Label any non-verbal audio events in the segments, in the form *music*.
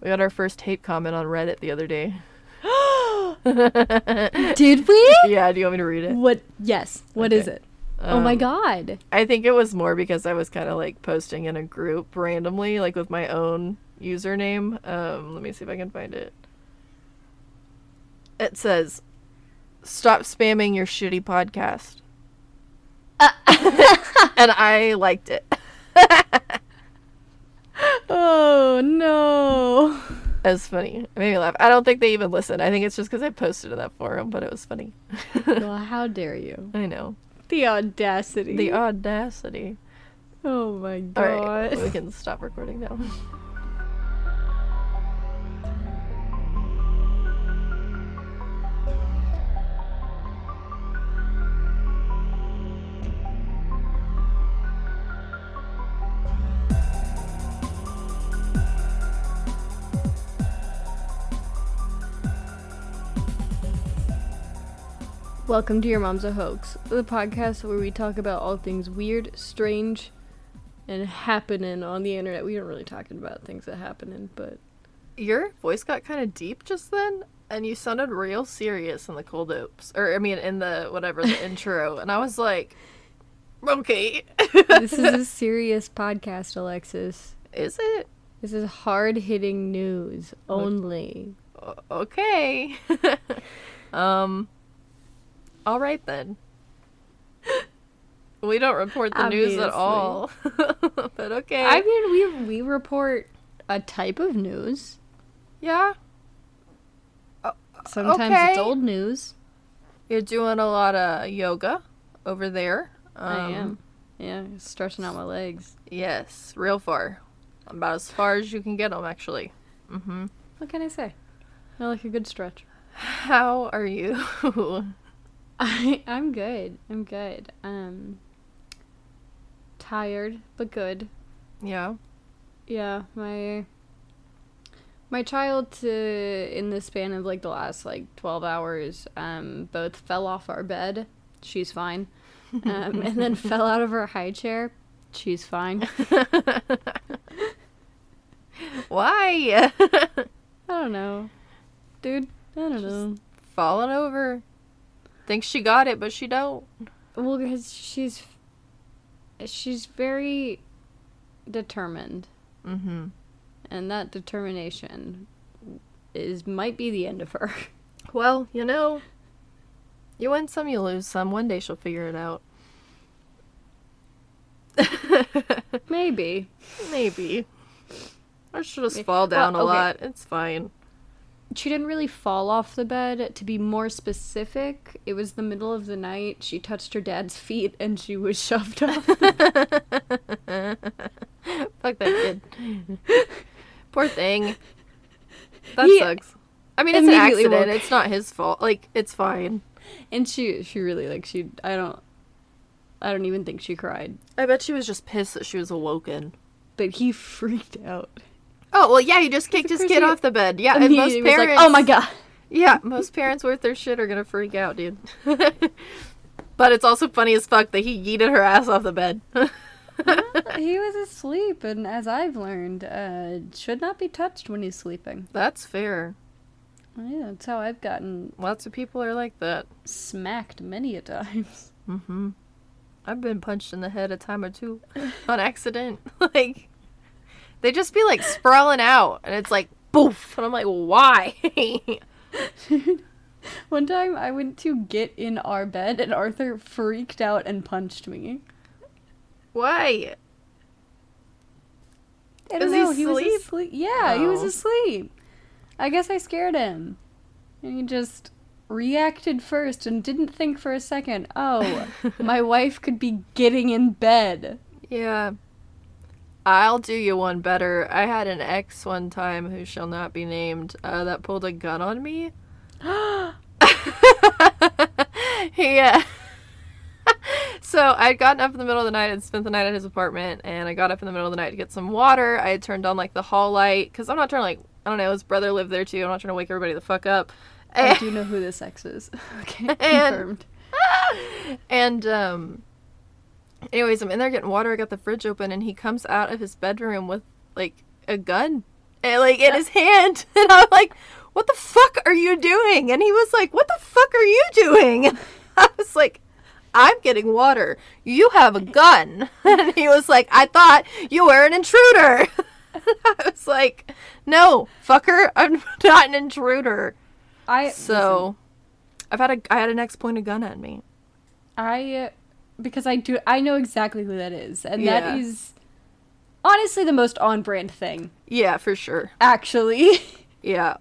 We got our first hate comment on Reddit the other day. *gasps* *laughs* Did we? Yeah, do you want me to read it? What? Yes. What is Okay. it? oh my Um, god. I think it was more because I was kind of like posting in a group randomly, like with my own username. Um, let me see if I can find it. It says, "Stop spamming your shitty podcast," *laughs* and I liked it. *laughs* Oh no. It was funny. It made me laugh. I don't think they even listened. I think it's just because I posted in that forum, but it was funny. *laughs* well, how dare you? I know The audacity. the audacity. oh my god. right, we can stop recording now. *laughs* Welcome to Your Mom's a Hoax, the podcast where we talk about all things weird, strange, and happening on the internet. We aren't really talking about things that happening, but Your voice got kind of deep just then, and you sounded real serious in the cold opes, or I mean, in the whatever the *laughs* intro, and I was like, okay, this is a *laughs* serious podcast, Alexis. is it This is hard hitting news only. O- okay? *laughs* um, all right then. *laughs* We don't report the news at all, *laughs* but okay. I mean, we we report a type of news. yeah, Sometimes it's old news. you're doing a lot of yoga over there. I Um, am. Yeah, stretching out my legs. Yes, real far. About as far as you can get them, actually. Mm-hmm. What can I say? I like a good stretch. How are you? *laughs* *laughs* I I'm good. I'm good. Um tired but good. yeah. Yeah, my my child to in the span of like the last like 12 hours um both fell off our bed. She's fine. Um and then *laughs* fell out of her high chair. She's fine. *laughs* Why? I don't know. Dude, I don't know. Falling over. Thinks she got it, but she don't. Well, because she's she's very determined, Mm-hmm. and that determination is might be the end of her. *laughs* Well, you know, you win some, you lose some. One day she'll figure it out. *laughs* Maybe Maybe. Or she'll just fall down well, a okay. lot. It's fine. She didn't really fall off the bed. To be more specific, it was the middle of the night. She touched her dad's feet, and she was *laughs* shoved off. *laughs* Fuck that kid. *laughs* Poor thing. That He sucks. I mean, it's an accident. woke- It's not his fault. Like, it's fine. and she she really like she I don't I don't even think she cried, I bet she was just pissed that she was awoken. but he freaked out. Oh well, yeah, he just kicked his kid off the bed. Yeah, and most parents. like, "Oh my god." Yeah, most parents worth their shit are gonna freak out, dude. *laughs* but it's also funny as fuck that he yeeted her ass off the bed. *laughs* he was asleep, and as I've learned, uh, should not be touched when he's sleeping. That's fair. Yeah, that's how I've gotten Lots of people are like that. smacked many a times. Mm-hmm. I've been punched in the head a time or two *laughs* on accident. like, they just be like sprawling out, and it's like boof, and I'm like, why? *laughs* One time I went to get in our bed, and Arthur freaked out and punched me. why? I don't Was he know. He was asleep? asleep. Yeah, he was Oh. asleep. I guess I scared him. And he just reacted first and didn't think for a second, oh, *laughs* my wife could be getting in bed. Yeah. I'll do you one better. I had an ex one time who shall not be named uh, that pulled a gun on me. *gasps* *laughs* yeah. *laughs* so I'd gotten up in the middle of the night and spent the night at his apartment, and I got up in the middle of the night to get some water. I had turned on like the hall light because I'm not trying to like I don't know. His brother lived there too. I'm not trying to wake everybody the fuck up. I And- *laughs* do know who this ex is. Okay, And- confirmed. and um anyways i'm in there getting water i got the fridge open and he comes out of his bedroom with like a gun and, like in his hand, *laughs* and I'm like, "What the fuck are you doing?" And he was like, "What the fuck are you doing?" *laughs* I was like, "I'm getting water. You have a gun." *laughs* And he was like, "I thought you were an intruder." I was like, "No, fucker, I'm not an intruder." I So, I've had a I had an ex point a gun at me. I because I do I know exactly who that is, and Yeah. that is honestly the most on brand thing. Yeah, for sure. Actually, *laughs* Yeah.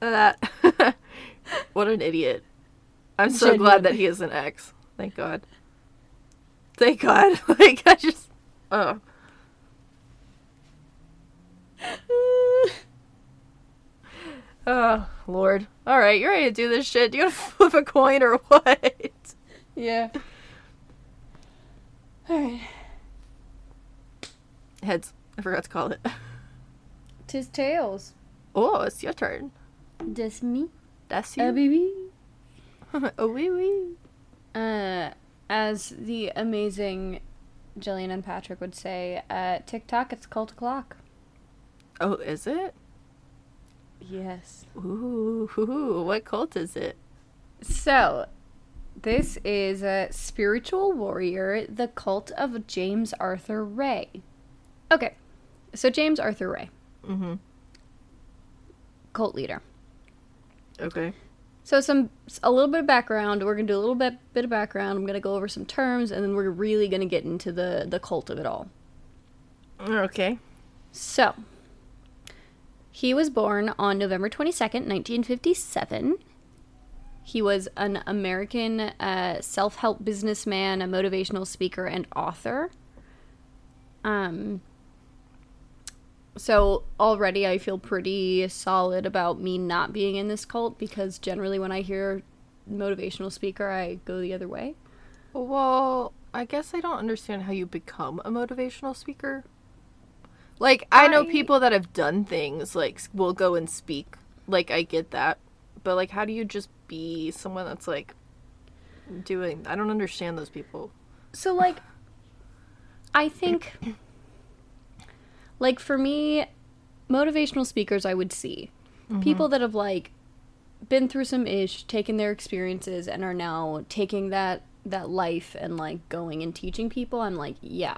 That. *laughs* what an idiot. I'm so glad that he is an ex. Thank God. Thank God. *laughs* Like, I just. Oh. Oh, Lord. Alright, you ready to do this shit? Do you want to flip a coin or what? yeah. All right, Heads. I forgot to call it. *laughs* tis tails. Oh, it's your turn. This me, That's a you. baby. *laughs* oh, wee wee. Uh, as the amazing Jillian and Patrick would say, uh, TikTok, it's cult o'clock. Oh, is it? Yes. Ooh, ooh, what cult is it? So, this is a spiritual warrior, the cult of James Arthur Ray. Okay, so James Arthur Ray, Mm-hmm. cult leader. Okay. So some a little bit of background. We're gonna do a little bit bit of background. I'm gonna go over some terms, and then we're really gonna get into the the cult of it all. Okay. So, he was born on November 22nd, 1957. He was an American uh, self help businessman, a motivational speaker, and author. Um, so, already I feel pretty solid about me not being in this cult because generally when I hear motivational speaker, I go the other way. Well, I guess I don't understand how you become a motivational speaker. Like, I know I- people that have done things, like, will go and speak. Like, I get that. But, like, how do you just be someone that's, like, doing. I don't understand those people. So like I think like for me motivational speakers I would see mm-hmm. people that have like been through some ish, taken their experiences and are now taking that that life and like going and teaching people. I'm like, yeah.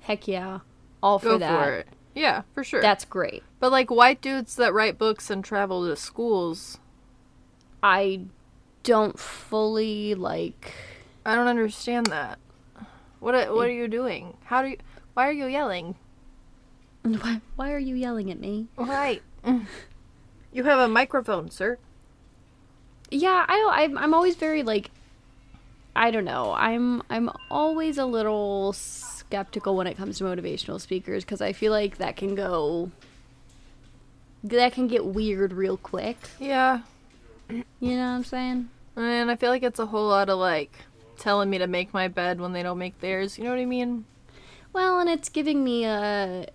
Heck yeah. All for Go that. for it. Yeah, for sure. That's great. but, like, white dudes that write books and travel to schools, I don't fully like I don't understand that. What are, what are you doing? How do you. Why are you yelling? *laughs* why, why are you yelling at me? Right. You have a microphone, sir. yeah i don't I'm, I'm always very like i don't know i'm i'm always a little skeptical when it comes to motivational speakers because i feel like that can go that can get weird real quick Yeah. You know what i'm saying And I feel like it's a whole lot of like telling me to make my bed when they don't make theirs. You know what I mean? well and it's giving me a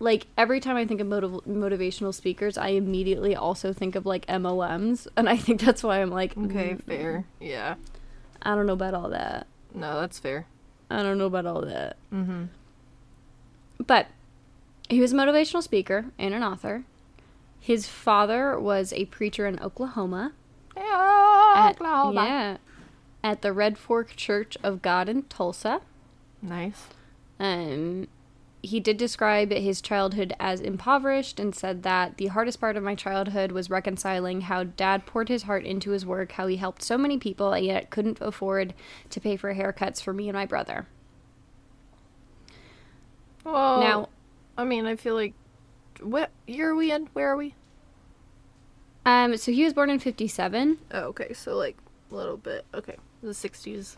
like every time i think of motiv- motivational speakers i immediately also think of like mlms and i think that's why i'm like Okay, mm, fair. Yeah. i don't know about all that No, that's fair. i don't know about all that Mm-hmm. But he was a motivational speaker and an author. His father was a preacher in Oklahoma. Yeah, At, Yeah. At the Red Fork Church of God in Tulsa. Nice. Um, he did describe his childhood as impoverished and said that the hardest part of my childhood was reconciling how dad poured his heart into his work, how he helped so many people, and yet couldn't afford to pay for haircuts for me and my brother. Well, Now- I mean, I feel like what year are we in? Where are we? Um, so he was born in 57. Oh, okay. So like a little bit. Okay, the sixties.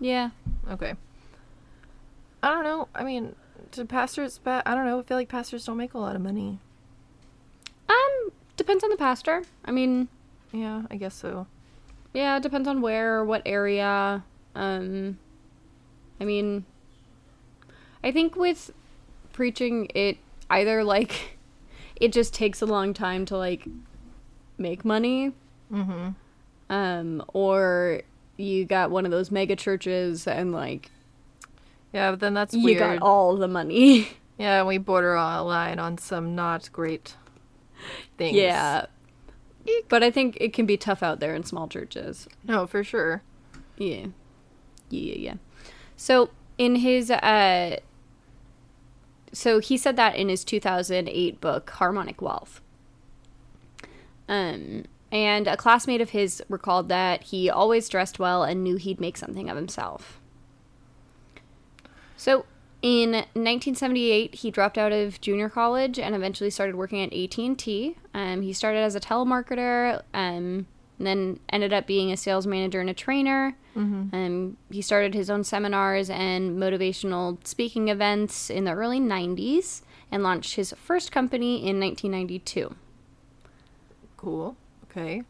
Yeah. Okay. I don't know. I mean, do pastors? But I don't know. I feel like pastors don't make a lot of money. Um, depends on the pastor. I mean, Yeah, I guess so. yeah, it depends on where, what area. Um, I mean, I think with preaching, it either like *laughs* it just takes a long time to like make money, Mm-hmm. um, or you got one of those mega churches and like Yeah, but then that's you weird. got all the money. *laughs* Yeah, we border on a line on some not great *laughs* things. Yeah. But I think it can be tough out there in small churches. No, for sure. Yeah. Yeah, yeah, yeah. So in his uh so he said that in his 2008 book Harmonic Wealth. Um and a classmate of his recalled that he always dressed well and knew he'd make something of himself. So in 1978, he dropped out of junior college and eventually started working at AT&T. Um, he started as a telemarketer, um, and then ended up being a sales manager and a trainer. Mm-hmm. Um, he started his own seminars and motivational speaking events in the early 90s and launched his first company in 1992. Cool. Okay.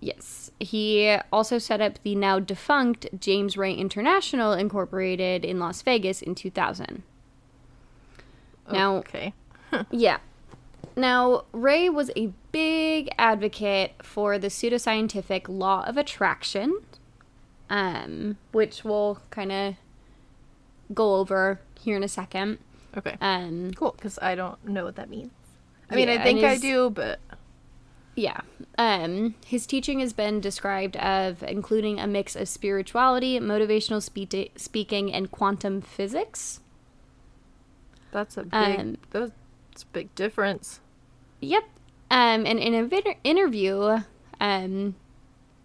Yes. He also set up the now defunct James Ray International Incorporated in Las Vegas in 2000. Now, okay. *laughs* yeah. Now, Ray was a big advocate for the pseudoscientific law of attraction, um, which we'll kind of go over here in a second. Okay. Um, Cool, because I don't know what that means. I mean, Yeah, I think and I do, but Yeah. Um, his teaching has been described of including a mix of spirituality, motivational spe- speaking, and quantum physics. that's a big. Um, that's a big difference. Yep. Um, and in an inter- interview, um,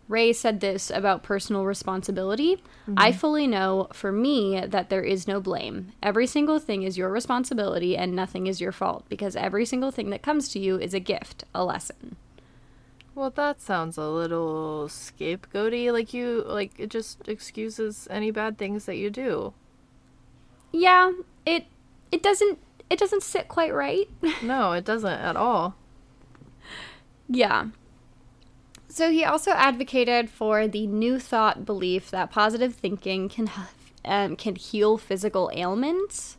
Ray said this about personal responsibility. I fully know for me that there is no blame. Every single thing is your responsibility and nothing is your fault because every single thing that comes to you is a gift, a lesson. Well, that sounds a little scapegoaty. Like you, like it just excuses any bad things that you do. Yeah, it it doesn't it doesn't sit quite right. *laughs* No, it doesn't at all. Yeah. So he also advocated for the new thought belief that positive thinking can um, can heal physical ailments.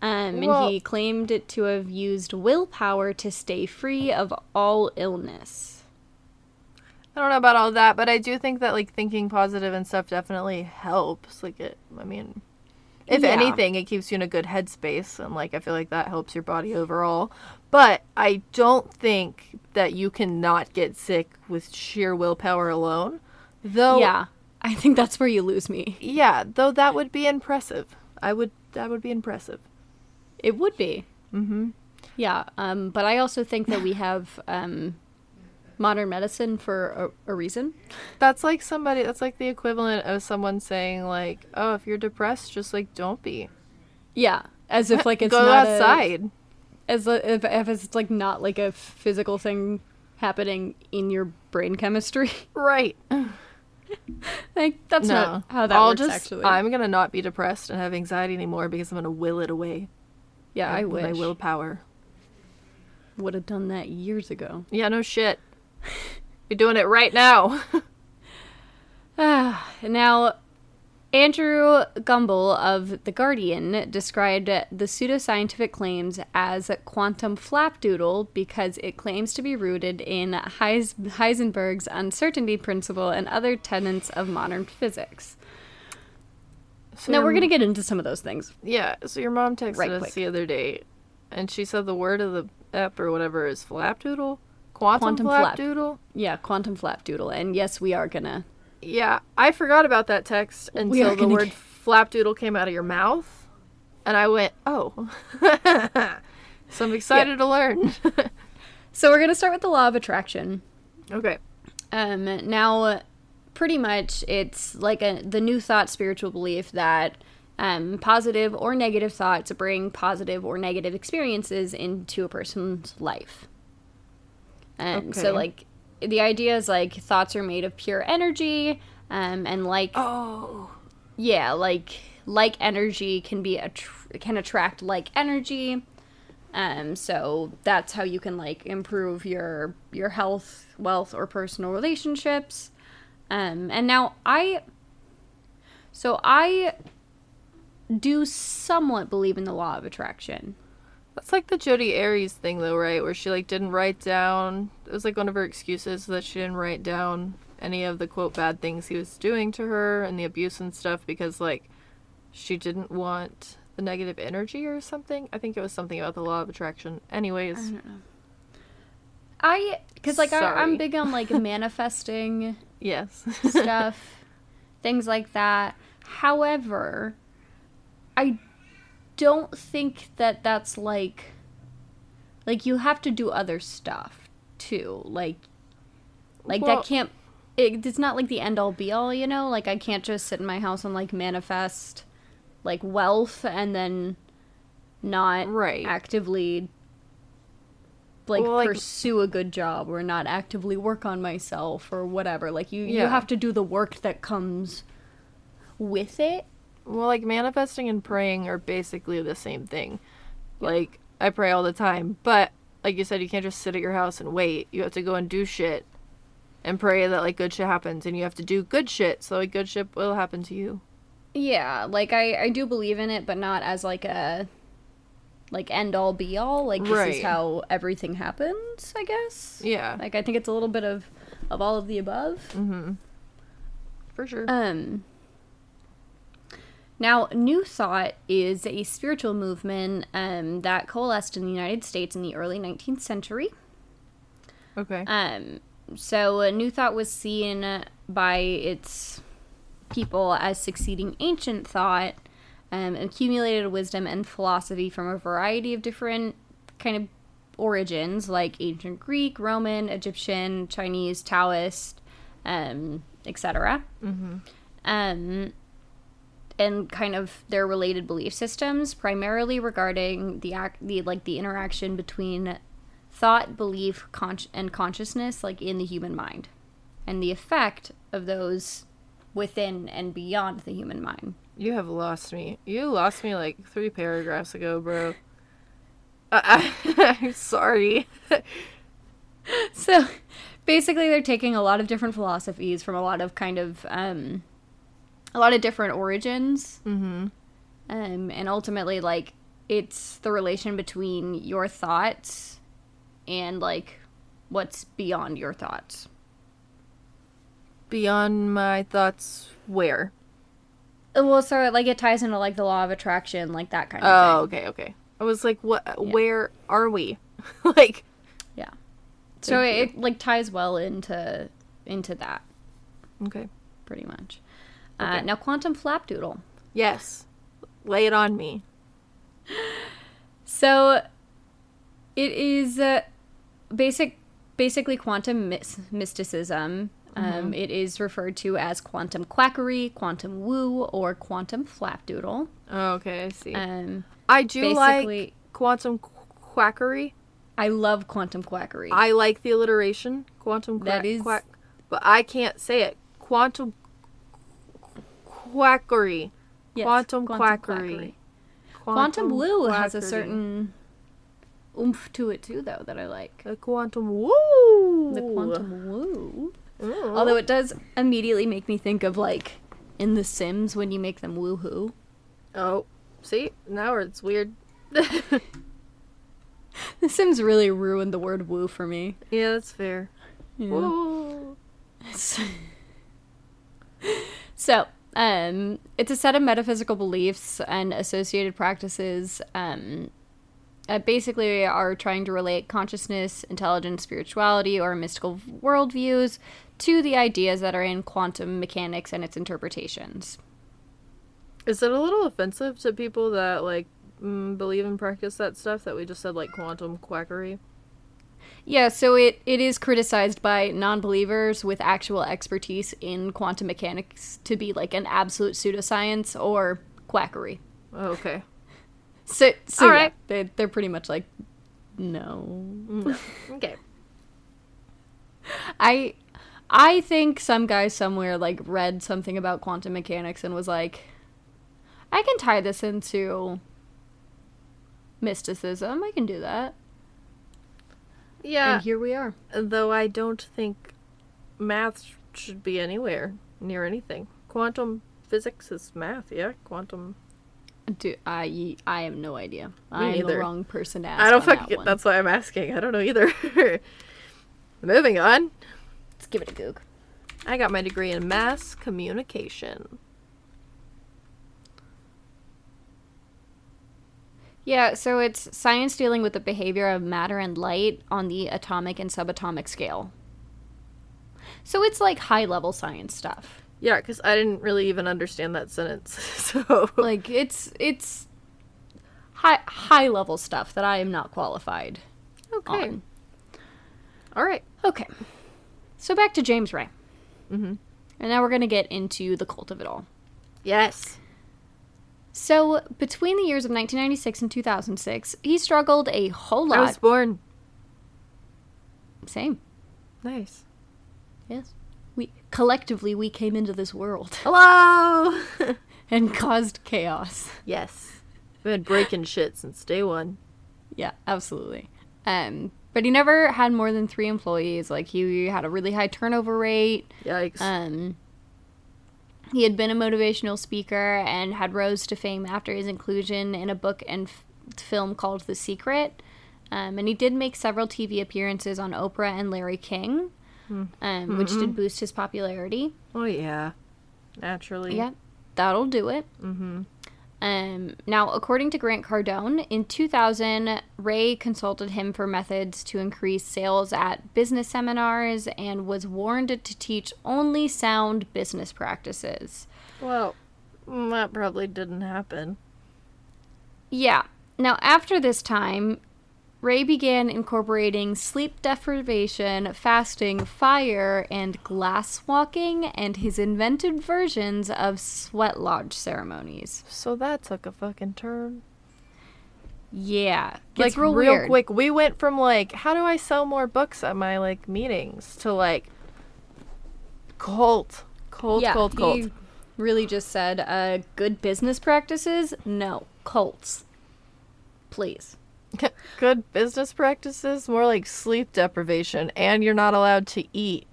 Um, and Well- he claimed it to have used willpower to stay free of all illness. I don't know about all that, but I do think that like thinking positive and stuff definitely helps. Like it, I mean, if Yeah. anything, it keeps you in a good headspace, and like I feel like that helps your body overall. But I don't think that you cannot get sick with sheer willpower alone. Though, Yeah, I think that's where you lose me. yeah, though that would be impressive. I would, that would be impressive. It would be. Mm-hmm. Yeah, um, but I also think that we have um, modern medicine for a, a reason. That's like somebody. That's like the equivalent of someone saying like, "Oh, if you're depressed, just like don't be. Yeah, as if like *laughs* it's Go not a- outside." as li- if, if it's like not like a physical thing happening in your brain chemistry. *laughs* Right. like that's no. not how that I'll works. just, actually, I'm gonna not be depressed and have anxiety anymore because I'm gonna will it away. yeah, I with wish My willpower. would have done that years ago. Yeah, no shit. *laughs* Be doing it right now. *laughs* Ah, now, Andrew Gumbel of The Guardian described the pseudoscientific claims as quantum flapdoodle because it claims to be rooted in Heis- Heisenberg's uncertainty principle and other tenets of modern physics. So now, we're going to get into some of those things. Yeah. So your mom texted Right us quick. the other day, and she said the word of the app or whatever is flapdoodle. Quantum, Quantum flap. flapdoodle. Yeah, quantum flapdoodle. And yes, we are going to. Yeah, I forgot about that text until the gonna word flapdoodle came out of your mouth, and I went, "Oh." *laughs* so I'm excited to learn. *laughs* So, we're going to start with the law of attraction. okay. Um, now, pretty much, it's like a the new thought spiritual belief that um, positive or negative thoughts bring positive or negative experiences into a person's life. Um, Okay. So, like, the idea is like thoughts are made of pure energy, um, and like Oh. yeah, like like energy can be a attr can attract like energy. Um, so that's how you can like improve your your health, wealth, or personal relationships. Um, and now I, so I do somewhat believe in the law of attraction. That's like the Jodi Arias thing, though, right? Where she like didn't write down. It was like one of her excuses that she didn't write down any of the quote bad things he was doing to her and the abuse and stuff because like she didn't want the negative energy or something. I think it was something about the law of attraction. Anyways, I don't know. I because like I, I'm big on like *laughs* manifesting yes. stuff, things like that. However, I don't think that that's like like you have to do other stuff too. Like like Well- that can't it, it's not like the end all be all, you know? Like I can't just sit in my house and like manifest like wealth and then not Right. actively like Well, like- pursue a good job or not actively work on myself or whatever. Like you you have to do the work that comes with it. Well, like manifesting and praying are basically the same thing. Like I pray all the time, but like you said, you can't just sit at your house and wait. You have to go and do shit and pray that like good shit happens, and you have to do good shit so like good shit will happen to you. Yeah, like I I do believe in it, but not as like a like end all be all. Like this Right. is how everything happens, I guess. Yeah, Like I think it's a little bit of of all of the above. mm-hmm. for sure. Um now, New Thought is a spiritual movement um, that coalesced in the United States in the early 19th century. okay. Um, so uh, New Thought was seen by its people as succeeding ancient thought, um, accumulated wisdom and philosophy from a variety of different kind of origins, like ancient Greek, Roman, Egyptian, Chinese, Taoist, um, etc. mm-hmm. Um, and kind of their related belief systems, primarily regarding the act, the like the interaction between thought, belief, con- and consciousness, like in the human mind, and the effect of those within and beyond the human mind. You have lost me. You lost me like three paragraphs ago, bro. I, I, I'm sorry. *laughs* So, basically, they're taking a lot of different philosophies from a lot of kind of um, a lot of different origins, Mm-hmm. um, and ultimately, like it's the relation between your thoughts and like what's beyond your thoughts. Beyond my thoughts, where? Well, so like it ties into like the law of attraction, like that kind of thing. Oh, of okay, okay. I was like, what? Where are we? *laughs* like. Yeah. So it, it like ties well into into that okay. pretty much. Uh, now, quantum flapdoodle. Yes. Lay it on me. So it is uh, basic, basically quantum mys- mysticism. Um, it is referred to as quantum quackery, quantum woo, or quantum flapdoodle. Oh, okay, I see. Um, I do like quantum qu- quackery. I love quantum quackery. I like the alliteration, quantum quack, That is- quack, but I can't say it. Quantum quackery. Yes, quantum quantum quackery. Quantum blue has a certain oomph to it too, though, that I like. The quantum woo. The quantum woo. Ooh. Although it does immediately make me think of like in The Sims when you make them woohoo. Oh, see now it's weird. *laughs* The Sims really ruined the word woo for me. yeah, that's fair. Yeah. Woo. *laughs* So, um, it's a set of metaphysical beliefs and associated practices um, basically are trying to relate consciousness, intelligence, spirituality, or mystical worldviews to the ideas that are in quantum mechanics and its interpretations. Is it a little offensive to people that like mm, believe and practice that stuff that we just said like quantum quackery? Yeah, so it, it is criticized by non believers with actual expertise in quantum mechanics to be like an absolute pseudoscience or quackery. Oh, okay. So, so All yeah, right. they, they're pretty much like, no. No. okay. *laughs* I I think some guy somewhere like read something about quantum mechanics and was like, I can tie this into mysticism. I can do that. Yeah. And here we are. Though I don't think math should be anywhere near anything. Quantum physics is math, yeah. Quantum. Do I? I have no idea. I'm the neither. wrong person to ask. I don't on that fucking. one. That's why I'm asking. I don't know either. *laughs* Moving on. Let's give it a goog. I got my degree in mass communication. Yeah, so it's science dealing with the behavior of matter and light on the atomic and subatomic scale. So it's like high level science stuff. Yeah, because I didn't really even understand that sentence. *laughs* So Like it's it's high high level stuff that I am not qualified okay, on. all right. Okay. So back to James Ray. Mhm. And now we're going to get into the cult of it all. Yes. So, between the years of 1996 and 2006, he struggled a whole lot. I was born. Same. Nice. Yes. We collectively we came into this world Hello. *laughs* and caused chaos. yes. We've been breaking shit since day one. Yeah, absolutely. Um, but he never had more than three employees. Like he had a really high turnover rate. Yikes. Um, he had been a motivational speaker and had rose to fame after his inclusion in a book and f- film called The Secret. Um, and he did make several TV appearances on Oprah and Larry King, um, which did boost his popularity. oh yeah. Naturally. Yeah, that'll do it. Mm-hmm. Um, now, according to Grant Cardone, in 2000, Ray consulted him for methods to increase sales at business seminars and was warned to teach only sound business practices. Well, that probably didn't happen. Yeah. Now, after this time, Ray began incorporating sleep deprivation, fasting, fire, and glass walking, and his invented versions of sweat lodge ceremonies. So that took a fucking turn. Yeah, gets like real, real quick. We went from like, how do I sell more books at my like meetings to like cult, cult, yeah, cult, cult. really just said, uh, good business practices? No, cults. Please. *laughs* Good business practices, more like sleep deprivation, and you're not allowed to eat.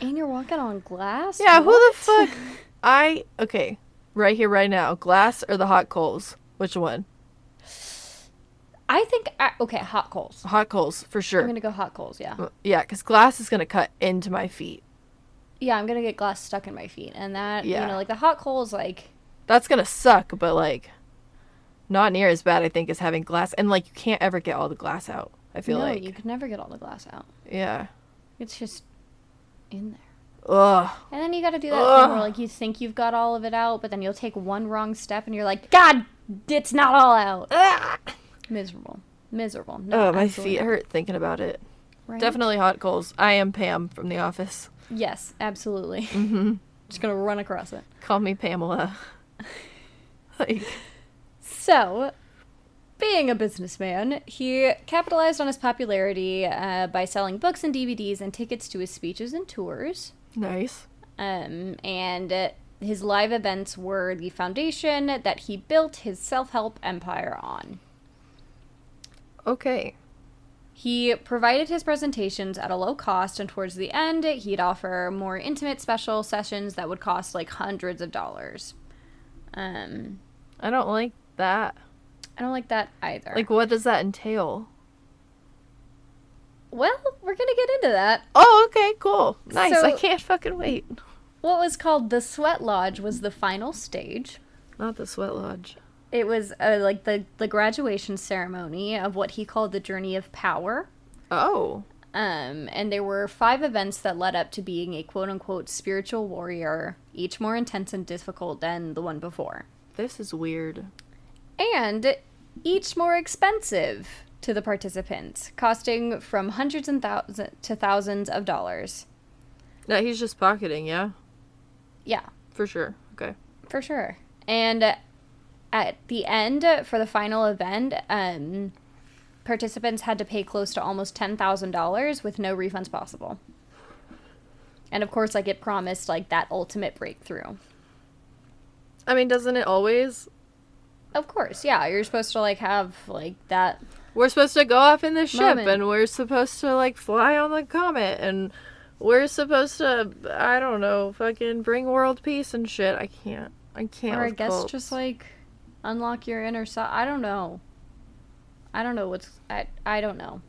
And you're walking on glass? Yeah, who the fuck? *laughs* I okay, right here, right now. Glass or the hot coals? Which one? I think, I, okay, hot coals. Hot coals for sure. I'm gonna go hot coals, yeah. Uh, yeah, because glass is gonna cut into my feet. Yeah, I'm gonna get glass stuck in my feet. And that, Yeah. you know, like the hot coals, like, That's gonna suck, but like, not near as bad. I think as having glass, and like you can't ever get all the glass out. I feel no, like, you could never get all the glass out. yeah. It's just in there. Ugh. And then you gotta do that Ugh. thing where, like, you think you've got all of it out, but then you'll take one wrong step and you're like, God, it's not all out. Ah! Miserable. Miserable. No, Oh, my feet not. hurt thinking about it. Right? Definitely hot coals. I am Pam from The Office. Yes, absolutely. Mm-hmm. *laughs* Just gonna run across it. Call me Pamela. *laughs* like, So, being a businessman, he capitalized on his popularity uh, by selling books and DVDs and tickets to his speeches and tours. nice. Um, and uh, his live events were the foundation that he built his self help empire on. Okay. He provided his presentations at a low cost, and towards the end, he'd offer more intimate special sessions that would cost like hundreds of dollars. Um, I don't like that. I don't like that either. Like, what does that entail? well, we're gonna get into that. Oh, okay, cool. Nice. I can't fucking wait. What was called the Sweat Lodge was the final stage. Not the sweat lodge. It was uh, like the the graduation ceremony of what he called the journey of power. Oh. Um, and there were five events that led up to being a quote unquote spiritual warrior, each more intense and difficult than the one before, This is weird. And each more expensive to the participants, costing from hundreds and thousands to thousands of dollars. No, he's just pocketing, yeah? Yeah, For sure. Okay. for sure. And at the end for the final event, um, participants had to pay close to almost ten thousand dollars with no refunds possible. And of course, like it promised like that ultimate breakthrough. I mean, doesn't it always? Of course, yeah, you're supposed to like have like that. We're supposed to go off in the ship Moment. and we're supposed to, like, fly on the comet and we're supposed to, I don't know, fucking bring world peace and shit. I can't. I can't. or I guess cults. just like unlock your inner side. I don't know. I don't know what's I I don't know.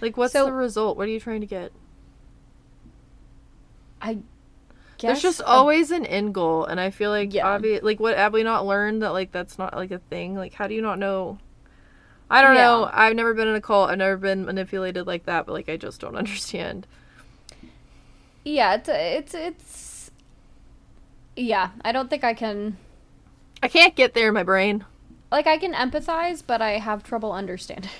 Like, what's so- the result? What are you trying to get? I There's just a- always an end goal, and I feel like Yeah. obvious, like what have we not learned that like that's not like a thing? Like how do you not know? I don't Yeah. know. I've never been in a cult. I've never been manipulated like that, but like I just don't *laughs* understand. Yeah, it's it's it's yeah, I don't think I can I can't get there in my brain. like I can empathize, but I have trouble understanding.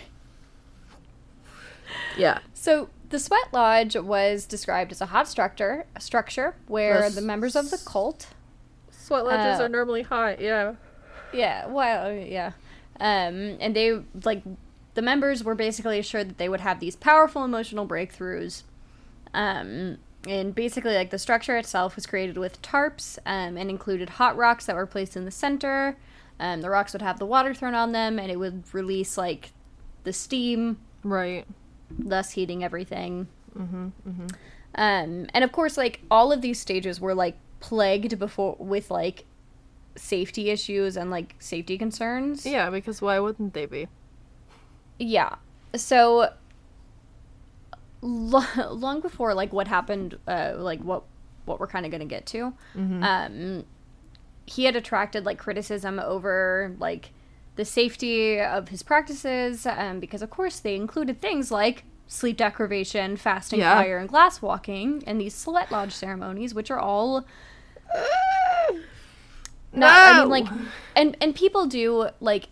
Yeah. So the Sweat Lodge was described as a hot structure, a structure where Yes. the members of the cult, Sweat lodges Uh, are normally hot. Yeah. yeah, well, yeah, um, and they like the members were basically assured that they would have these powerful emotional breakthroughs, um, and basically like the structure itself was created with tarps, um, and included hot rocks that were placed in the center. Um, the rocks would have the water thrown on them, and it would release like the steam Right. Thus heating everything. Mm-hmm. Mm-hmm. Um, and of course, like all of these stages were like plagued before with like safety issues and like safety concerns. Yeah, because why wouldn't they be? Yeah. So lo- *laughs* long before like what happened, uh, like what what we're kind of gonna get to, Mm-hmm. um, he had attracted like criticism over like the safety of his practices, um, because of course they included things like sleep deprivation, fasting, Yeah. fire, and glass walking, and these sweat lodge ceremonies, which are all *sighs* no. I mean, like, and and people do like,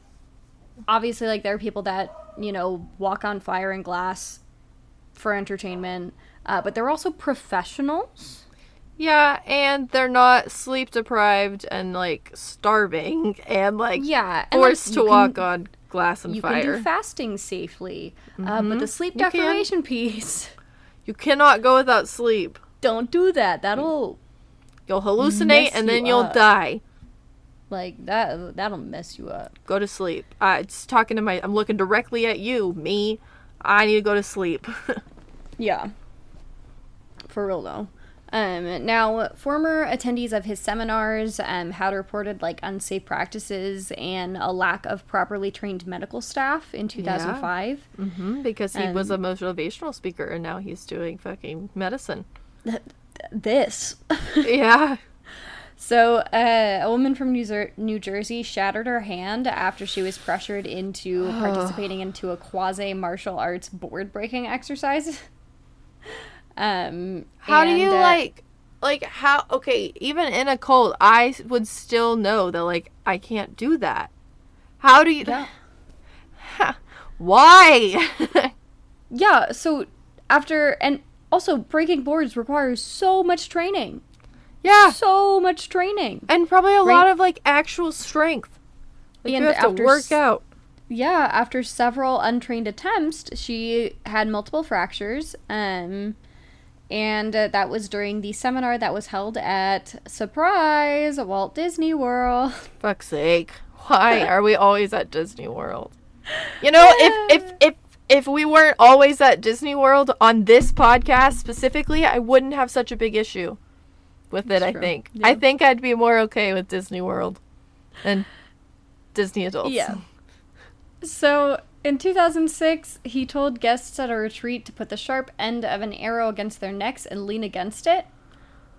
obviously, like there are people that you know walk on fire and glass for entertainment, uh, but they're also professionals. Yeah, and they're not sleep deprived and like starving and like Yeah, and, forced you to can- walk on glass and You fire. can do fasting safely, uh, but the sleep You deprivation piece, you cannot go without sleep. don't do that. That'll You'll hallucinate and then you you'll up. die. like that. That'll mess you up. Go to sleep. Uh, it's talking to my. I'm looking directly at you, me. I need to go to sleep. *laughs* Yeah. For real though. Um, now, former attendees of his seminars um, had reported like unsafe practices and a lack of properly trained medical staff in 2005. hmm because he was a Um, motivational speaker and now he's doing fucking medicine. This. *laughs* yeah. so, uh, a woman from New, Zer- New Jersey shattered her hand after she was pressured into *sighs* participating into a quasi martial arts board breaking exercise. Um, How do you uh, like like how okay, even in a cult, i would still know that like I can't do that. How do you Yeah. *laughs* Why? *laughs* Yeah, so after and also breaking boards requires so much training. yeah. So much training. And probably a Right. lot of like actual strength. Like, And you have to work out. Yeah, after several untrained attempts, she had multiple fractures. Um and uh, that was during the seminar that was held at surprise Walt Disney World. *laughs* Fuck's sake. Why *laughs* are we always at Disney World? You know, if if if if we weren't always at Disney World on this podcast specifically, I wouldn't have such a big issue with it, I think. Yeah. I think I'd be more okay with Disney World and Disney adults. Yeah. So in 2006, he told guests at a retreat to put the sharp end of an arrow against their necks and lean against it.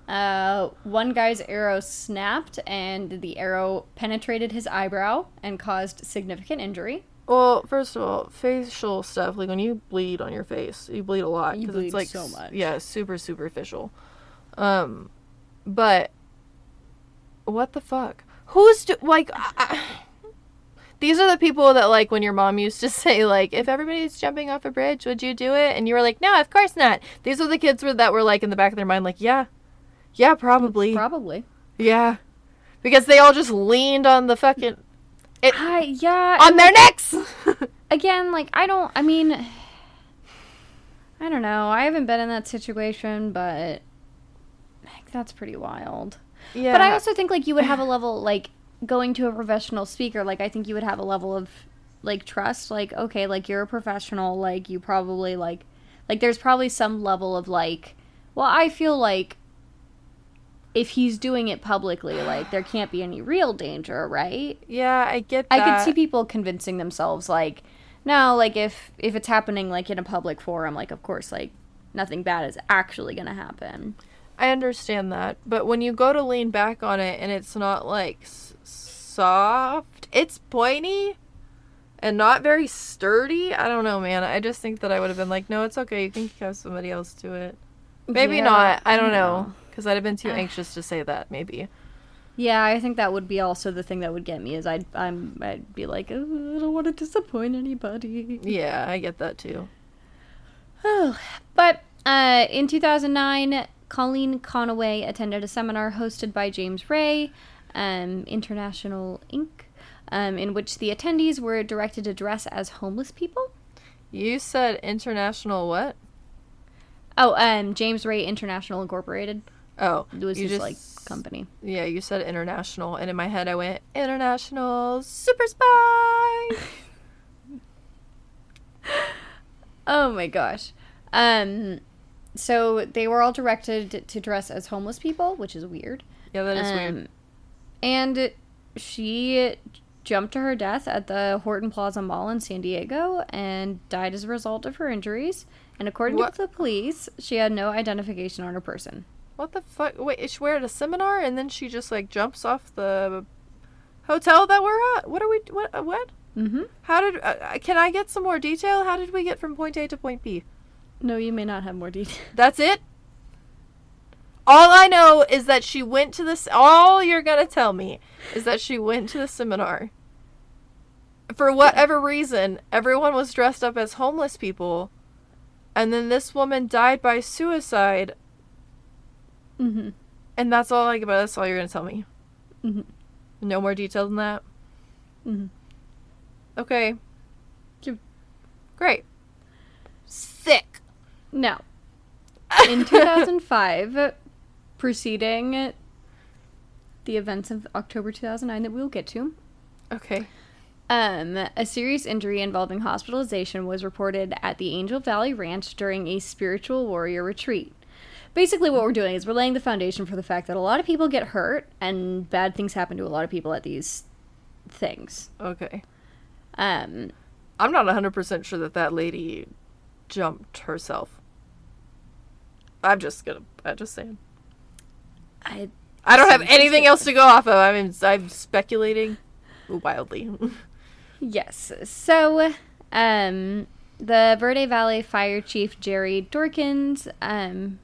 Uh, one guy's arrow snapped, and the arrow penetrated his eyebrow and caused significant injury. Well, first of all, facial stuff, like when you bleed on your face, you bleed a lot You bleed it's like so much. Yeah, super superficial. Um, but what the fuck? Who's do- like? I- these are the people that like when your mom used to *laughs* say like, if everybody's jumping off a bridge, would you do it? And you were like, no, of course not. These are the kids were, that were like in the back of their mind, like, yeah, yeah, probably, Probably. yeah, because they all just leaned on the fucking I yeah. on their necks. *laughs* again, like I don't. I mean, I don't know. I haven't been in that situation, but like, that's pretty wild. yeah, But I also think like you would have a level like going to a professional speaker. Like I think you would have a level of like trust. Like okay, like you're a professional. Like you probably like like there's probably some level of like. Well, I feel like if he's doing it publicly, like there can't be any real danger, right? Yeah, I get I could see people convincing themselves like, no, like if if it's happening like in a public forum, like of course like nothing bad is actually gonna happen. I understand that, but when you go to lean back on it and it's not like soft, it's pointy, and not very sturdy. I don't know, man. I just think that I would have been like, no, it's okay. You can have somebody else do it. Maybe Yeah, not. I don't know. Because I'd have been too *sighs* anxious to say that, maybe. Yeah, I think that would be also the thing that would get me is I'd I'm I'd be like, "Oh, I don't want to disappoint anybody. Yeah, I get that too. Oh, *sighs* but uh, in 2009, Colleen Conaway attended a seminar hosted by James Ray, um, International Inc., um, in which the attendees were directed to dress as homeless people. You said international what? Oh, um, James Ray International Incorporated Oh, it was his just- like company. Yeah, you said international, and in my head I went international super spy. *laughs* Oh my gosh. Um, so they were all directed to dress as homeless people, which is weird. yeah, that is Um, weird. And she jumped to her death at the Horton Plaza Mall in San Diego and died as a result of her injuries. And according What? to the police, she had no identification on her person. What the fuck? Wait, is she we're at a seminar, and then she just like jumps off the hotel that we're at. What are we? What? uh, What? Mm-hmm. How did? Uh, uh, can I get some more detail? How did we get from point A to point B? No, you may not have more detail. That's it. All I know is that she went to this. All you're gonna tell me is that she went to the seminar. For whatever reason, everyone was dressed up as homeless people, and then this woman died by suicide, Mm-hmm. and that's all like. But that's all you're gonna tell me. Mhm. No more detail than that. Mhm. Okay. Great. Sick. Now, *laughs* in 2005, preceding the events of October 2009 that we'll get to, Okay. Um, a serious injury involving hospitalization was reported at the Angel Valley Ranch during a spiritual warrior retreat. Basically, what we're doing is we're laying the foundation for the fact that a lot of people get hurt and bad things happen to a lot of people at these things. Okay. Um, I'm not 100% sure that that lady jumped herself. I'm just gonna. I'm just saying. I I don't have anything else to go off of. I mean, I'm speculating wildly. *laughs* yes. So, um, the Verde Valley Fire Chief Jerry Dorkins, um,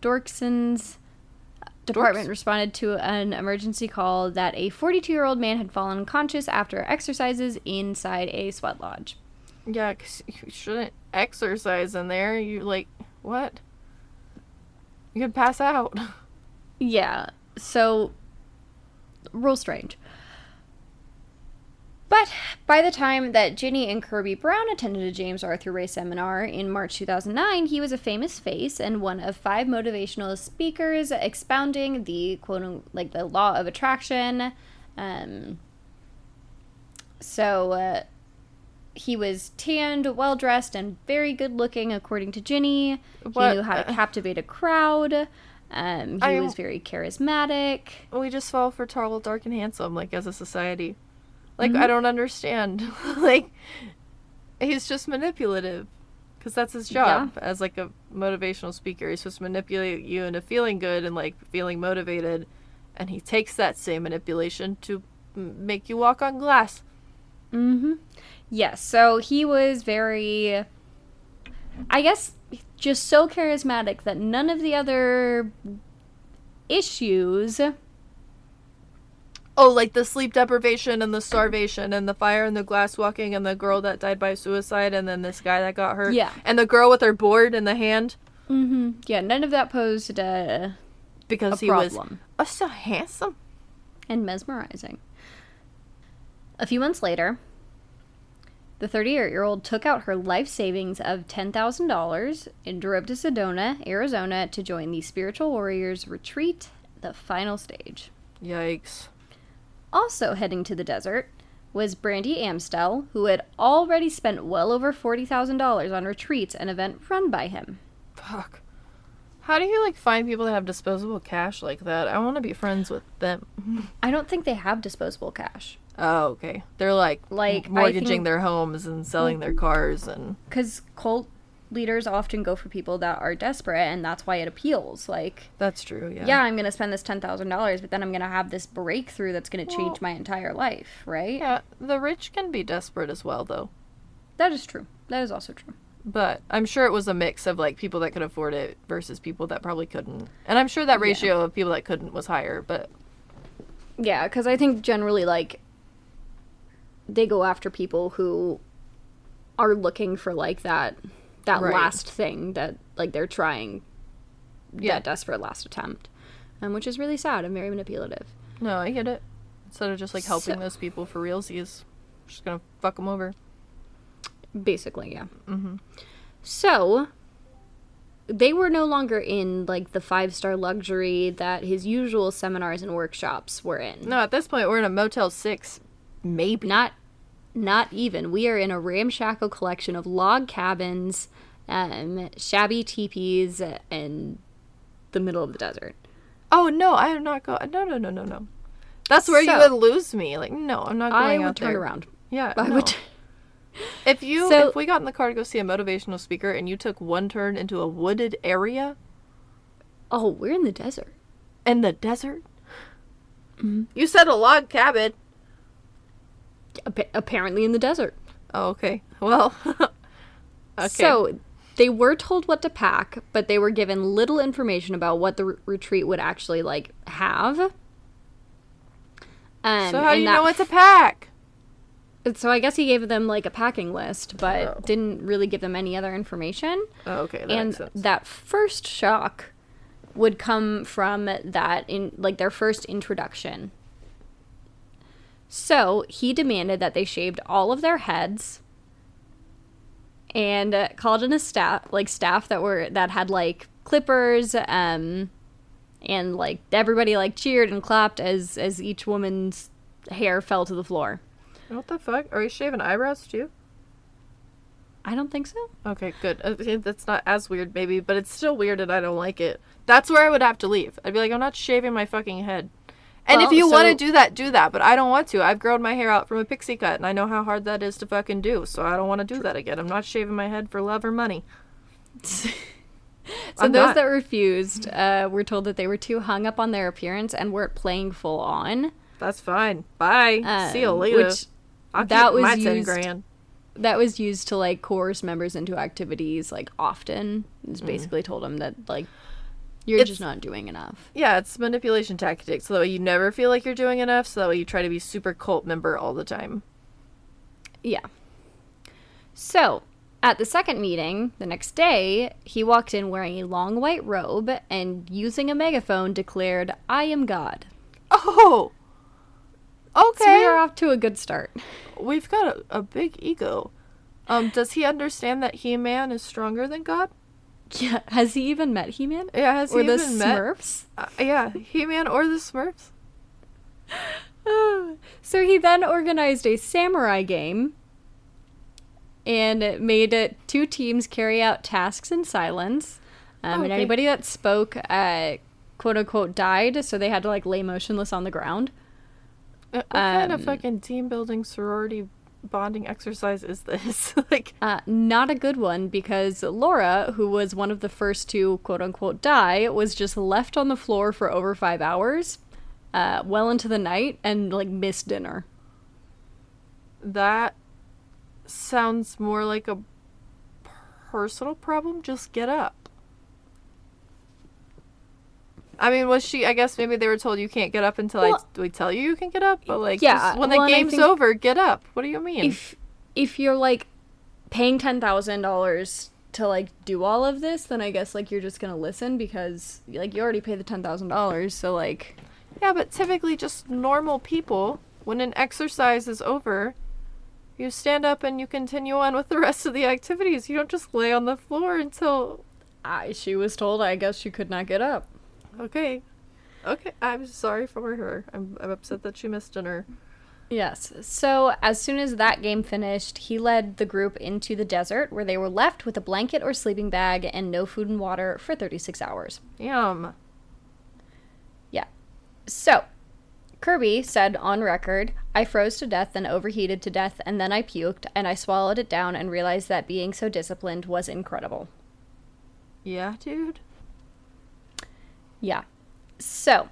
Dorkson's department Dorks. responded to an emergency call that a 42 year old man had fallen unconscious after exercises inside a sweat lodge. yeah, 'cause you shouldn't exercise in there. You like what? You could pass out. *laughs* Yeah, so real strange. But by the time that Ginny and Kirby Brown attended a James Arthur Ray seminar in March 2009, he was a famous face and one of five motivational speakers expounding the quote like the law of attraction. Um, so uh, he was tanned, well dressed, and very good looking, according to Ginny. What- He knew how to uh, captivate a crowd. Um, he I- was very charismatic. we just fall for tall, dark, and handsome, like as a society. Like Mhm. I don't understand. *laughs* like he's just manipulative, because that's his job as like a motivational speaker. He's supposed to manipulate you into feeling good and like feeling motivated, and he takes that same manipulation to m- make you walk on glass. Mm-hmm. Yes, so he was very, I guess, just so charismatic that none of the other issues. Oh, like the sleep deprivation and the starvation and the fire and the glass walking and the girl that died by suicide and then this guy that got hurt. Yeah. And the girl with her board in the hand Mm-hmm. Yeah, none of that posed uh, a because he was problem oh so handsome. and mesmerizing. A few months later, the 38 year old took out her life savings of $10,000 and drove to Sedona, Arizona to join the Spiritual Warriors Retreat, the final stage. Yikes. Also heading to the desert was Brandy Amstel, who had already spent well over $40,000 on retreats, an event run by him. Fuck. How do you like find people that have disposable cash like that? I want to be friends with them. *laughs* I don't think they have disposable cash. Oh, okay. They're like Like, mortgaging their homes and selling their mm-hmm. cars and Because cult leaders often go for people that are desperate, and that's why it appeals. Like, That's true. Yeah. yeah, I'm going to spend this $10,000, but then I'm going to have this breakthrough that's going to change Well- my entire life, right? Yeah. The rich can be desperate as well, though. That is true. That is also true. But I'm sure it was a mix of like people that could afford it versus people that probably couldn't. And I'm sure that Yeah. ratio of people that couldn't was higher. But Yeah, because I think generally, like, they go after people who are looking for, like, that that Right. last thing that, like, they're trying, Yeah. that desperate last attempt, um, which is really sad and very manipulative. no, I get it. Instead of just like helping So- those people for realsies, just gonna fuck them over. Basically, yeah. Mm-hmm. So, they were no longer in, like, the five star luxury that his usual seminars and workshops were in. No, at this point we're in a Motel Six, maybe. Not not even. We are in a ramshackle collection of log cabins, um, shabby teepees, in the middle of the desert. Oh no, I am not going. No, no, no, no, no. That's where you would lose me. Like, no, I'm not going. I would out turn there. around. Yeah, I no. would. *laughs* If you So- if we got in the car to go see a motivational speaker and you took one turn into a wooded area Oh, we're in the desert. in the desert, Mm-hmm. you said a log cabin. Appa- apparently in the desert. Oh, okay. Well, *laughs* okay. So they were told what to pack, but they were given little information about what the re- retreat would actually like have. Um, so how do you know what to pack? So I guess he gave them like a packing list, but Oh. didn't really give them any other information. Oh, okay, that and makes sense. that first shock would come from that in like their first introduction. So he demanded that they shaved all of their heads and uh, called in a staff like staff that were that had like clippers um and like everybody like cheered and clapped as as each woman's hair fell to the floor. what the fuck? Are you shaving eyebrows too? I don't think so. Okay, good. Uh, That's not as weird, maybe, but it's still weird and I don't like it. That's where I would have to leave. I'd be like, I'm not shaving my fucking head. And if Well, you want to do that, do that. But I don't want to. I've grown my hair out from a pixie cut, and I know how hard that is to fucking do. So I don't want to do that again. I'm not shaving my head for love or money. *laughs* So I'm those not. that refused uh, were told that they were too hung up on their appearance and weren't playing full on. That's fine. Bye. See you Um, later. Which I'll that keep was my ten used- grand. that was used to like coerce members into activities like often. It's basically told them that like you're just not doing enough. Yeah, it's manipulation tactics. So that way you never feel like you're doing enough. So that way you try to be super cult member all the time. Yeah. So at the second meeting the next day, he walked in wearing a long white robe and using a megaphone declared, "I am God." Oh. Okay. So we are off to a good start. We've got a, a big ego. Um, does he understand that He Man is stronger than God? Yeah, has he even met He-Man? Yeah, has or he the even met? Smurfs? Uh, yeah, He Man or the Smurfs. *sighs* so he then organized a samurai game and made it two teams carry out tasks in silence. Um, Oh, And anybody that spoke, uh, quote unquote, died, so they had to like lay motionless on the ground. Uh, What kind of Um, fucking team building sorority bonding exercise is this? *laughs* like, Uh, not a good one because Laura, who was one of the first to quote unquote die, was just left on the floor for over five hours, uh, well into the night, and like missed dinner. that sounds more like a personal problem. Just get up. I mean, was she? I guess maybe they were told you can't get up until Well- I we tell you you can get up. But like, Yeah, when well, the game's over, get up. What do you mean? if if you're like paying ten thousand dollars to like do all of this, then I guess like you're just gonna listen because like you already paid the ten thousand dollars. So like Yeah, but typically just normal people, when an exercise is over, you stand up and you continue on with the rest of the activities. You don't just lay on the floor until I she was told I guess she could not get up. Okay. Okay, I'm sorry for her. I'm, I'm upset that she missed dinner. Yes. So as soon as that game finished, he led the group into the desert where they were left with a blanket or sleeping bag and no food and water for 36 hours. Yum. Yeah. So, Kirby said on record, I froze to death, then overheated to death, and then I puked, and I swallowed it down and realized that being so disciplined was incredible. Yeah, dude. Yeah. So,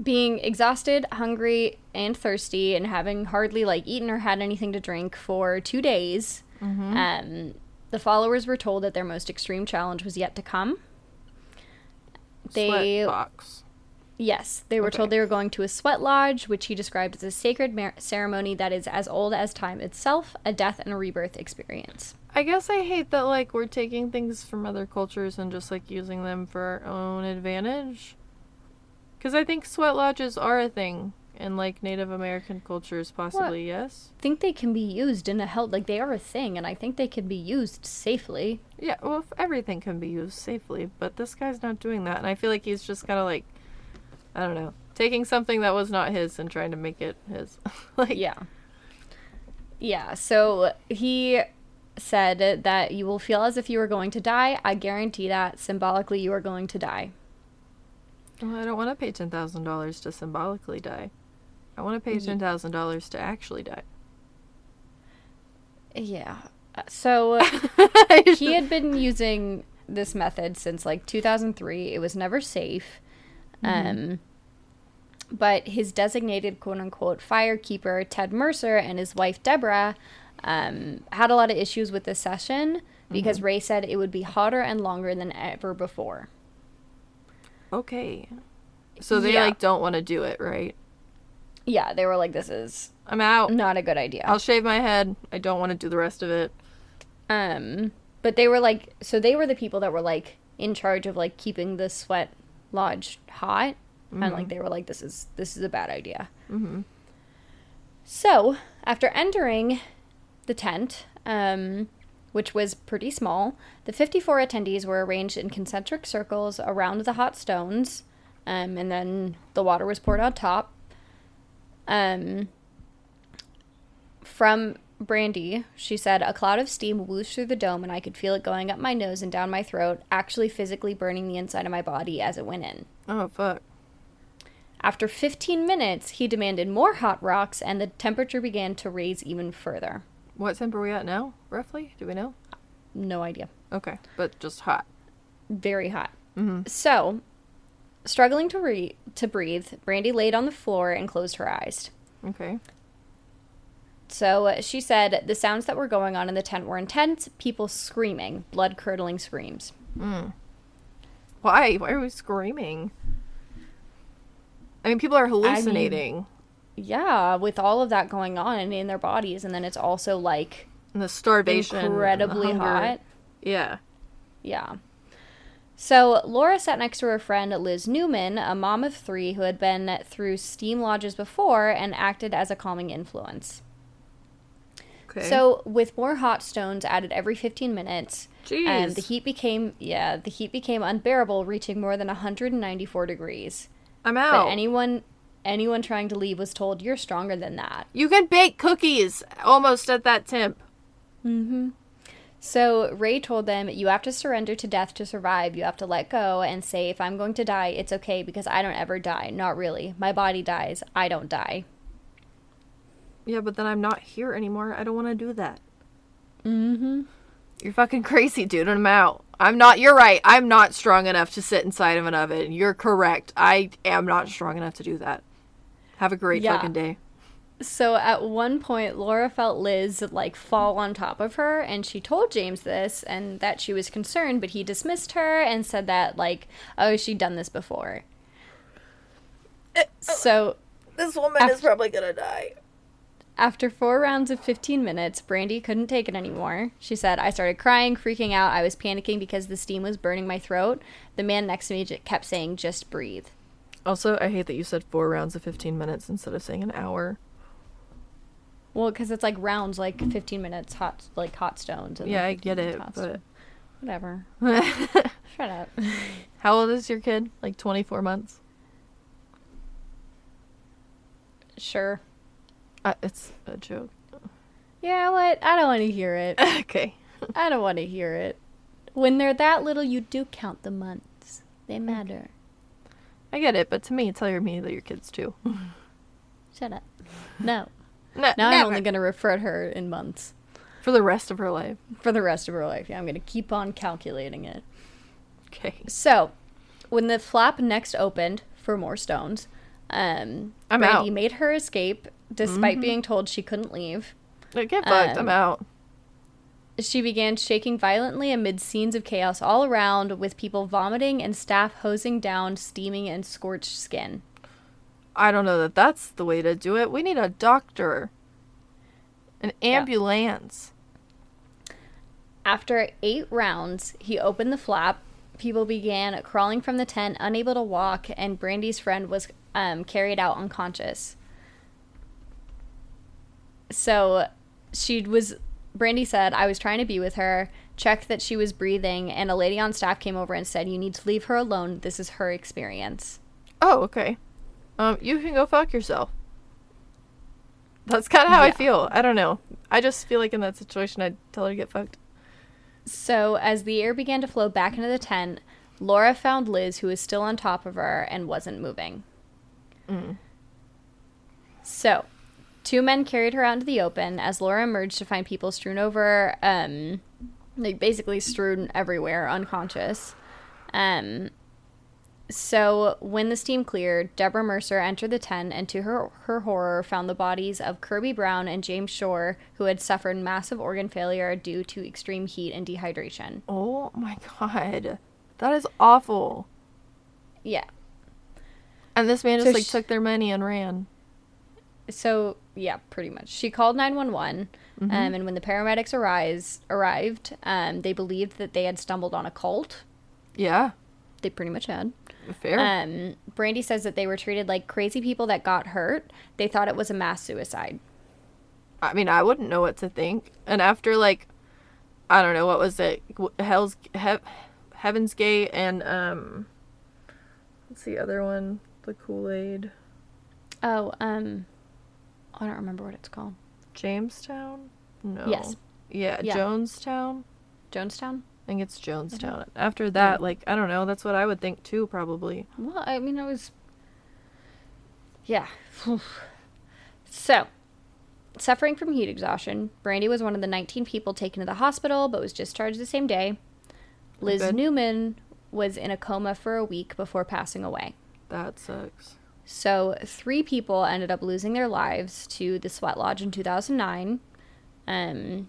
being exhausted, hungry, and thirsty, and having hardly like eaten or had anything to drink for two days, um, the followers were told that their most extreme challenge was yet to come. They Sweat box. Yes, they were Okay. told they were going to a sweat lodge, which he described as a sacred mar- ceremony that is as old as time itself, a death and a rebirth experience. I guess I hate that like we're taking things from other cultures and just like using them for our own advantage. Cuz I think sweat lodges are a thing in like Native American cultures possibly, yes. I think they can be used in a health, like they are a thing, and I think they can be used safely. Yeah, well, everything can be used safely, but this guy's not doing that and I feel like he's just kind of like I don't know, taking something that was not his and trying to make it his. *laughs* like Yeah. Yeah, so he said that you will feel as if you were going to die. I guarantee that symbolically you are going to die. Well, I don't want to pay $10,000 to symbolically die. I want to pay $10,000 to actually die. Yeah. Uh, So *laughs* he had been using this method since like 2003. It was never safe. Um, but his designated quote unquote firekeeper, Ted Mercer, and his wife, Deborah, um, had a lot of issues with this session because Ray said it would be hotter and longer than ever before. Okay. So they Yeah. like don't want to do it, right? Yeah, they were like, this is I'm out. not a good idea. I'll shave my head. I don't want to do the rest of it. Um, but they were like, so they were the people that were like in charge of like keeping the sweat lodge hot, and like they were like, this is this is a bad idea. Mm-hmm. So after entering the tent, um, which was pretty small, the 54 attendees were arranged in concentric circles around the hot stones, um, and then the water was poured on top. Um, from Brandy, she said, a cloud of steam whooshed through the dome, and I could feel it going up my nose and down my throat, actually physically burning the inside of my body as it went in. Oh fuck. After 15 minutes, he demanded more hot rocks, and the temperature began to raise even further. What temp are we at now? Roughly? Do we know? No idea. Okay, but just hot. Very hot. Mm-hmm. So, struggling to re- to breathe, Brandy laid on the floor and closed her eyes. Okay. So uh, she said the sounds that were going on in the tent were intense, people screaming, blood curdling screams. Mm. Why? Why are we screaming? I mean, people are hallucinating. Yeah, with all of that going on in their bodies, and then it's also like and the starvation. and the incredibly hot. Yeah. Yeah. So Laura sat next to her friend Liz Neuman, a mom of three who had been through steam lodges before and acted as a calming influence. Okay. So, with more hot stones added every 15 minutes, Jeez. um, the heat became yeah, the heat became unbearable, reaching more than 194 degrees. I'm out. But anyone anyone trying to leave was told you're stronger than that. you can bake cookies almost at that temp. Mm-hmm. So Ray told them, "You have to surrender to death to survive. You have to let go and say, if I'm going to die, it's okay because I don't ever die. Not really. My body dies. I don't die." Yeah, but then I'm not here anymore. I don't want to do that. Mm-hmm. You're fucking crazy, dude. I'm out. I'm not. You're right. I'm not strong enough to sit inside of an oven. You're correct. I am not strong enough to do that. Have a great Yeah. fucking day. So at one point, Laura felt Liz like fall on top of her, and she told James this and that she was concerned, but he dismissed her and said that like, oh, she'd done this before. Uh, uh, so This woman is probably gonna die. After four rounds of 15 minutes, Brandy couldn't take it anymore. She said, I started crying, freaking out. I was panicking because the steam was burning my throat. The man next to me j- kept saying, just breathe. Also, I hate that you said four rounds of 15 minutes instead of saying an hour. Well, because it's like rounds, like 15 minutes, hot, like hot stones. and Yeah, I get it, but stone. Whatever. *laughs* Shut up. how old is your kid? Like 24 months? sure. Uh, it's a joke. Yeah, what? I don't want to hear it. *laughs* okay. I don't want to hear it. When they're that little, you do count the months. They matter. I get it, but to me, tell your me that your kids too. *laughs* Shut up. No. No, Now I'm only going to refer to her in months for the rest of her life. for the rest of her life. Yeah, I'm going to keep on calculating it. Okay. So, when the flap next opened for more stones, um, I'm Brandy out. Mm-hmm. made her escape despite being told she couldn't leave. Get fucked. Um, I'm out. She began shaking violently amid scenes of chaos all around, with people vomiting and staff hosing down steaming and scorched skin. I don't know that that's the way to do it. We need a doctor, an ambulance. After eight rounds, he opened the flap. People began crawling from the tent, unable to walk, and Brandy's friend was um, carried out unconscious. So she was, Brandy said, I was trying to be with her, checked that she was breathing, and a lady on staff came over and said, You need to leave her alone. This is her experience. Oh, okay. Um, you can go fuck yourself. That's kind of how I feel. I don't know. I just feel like in that situation, I'd tell her to get fucked. So, as the air began to flow back into the tent, Laura found Liz, who was still on top of her and wasn't moving. Mm. So, two men carried her out into the open as Laura emerged to find people strewn over, um, like basically strewn everywhere, unconscious. Um, so, when the steam cleared, Deborah Mercer entered the tent and, to her, her horror, found the bodies of Kirby Brown and James Shore, who had suffered massive organ failure due to extreme heat and dehydration. Oh my god, that is awful. Yeah. And this man So just like sh- took their money and ran. So yeah, pretty much. She called nine one one, um, and when the paramedics arise, arrived, um, they believed that they had stumbled on a cult. Yeah, They pretty much had. fair. Um, Brandy says that they were treated like crazy people that got hurt. They thought it was a mass suicide. I mean, I wouldn't know what to think. And after like, I don't know what was it, Hell's he- Heaven's Gate and um, what's the other one? The Kool Aid, Oh, um, I don't remember what it's called. Jamestown. No. Yes. Yeah, Yeah. Jonestown. Jonestown. I think it's Jonestown. After that, like I don't know. That's what I would think too, probably. Well, I mean, it was. Yeah. *sighs* so, suffering from heat exhaustion, Brandy was one of the 19 people taken to the hospital but was discharged the same day. Liz Neuman was in a coma for a week before passing away. That sucks. So, three people ended up losing their lives to the sweat lodge in 2009. Um,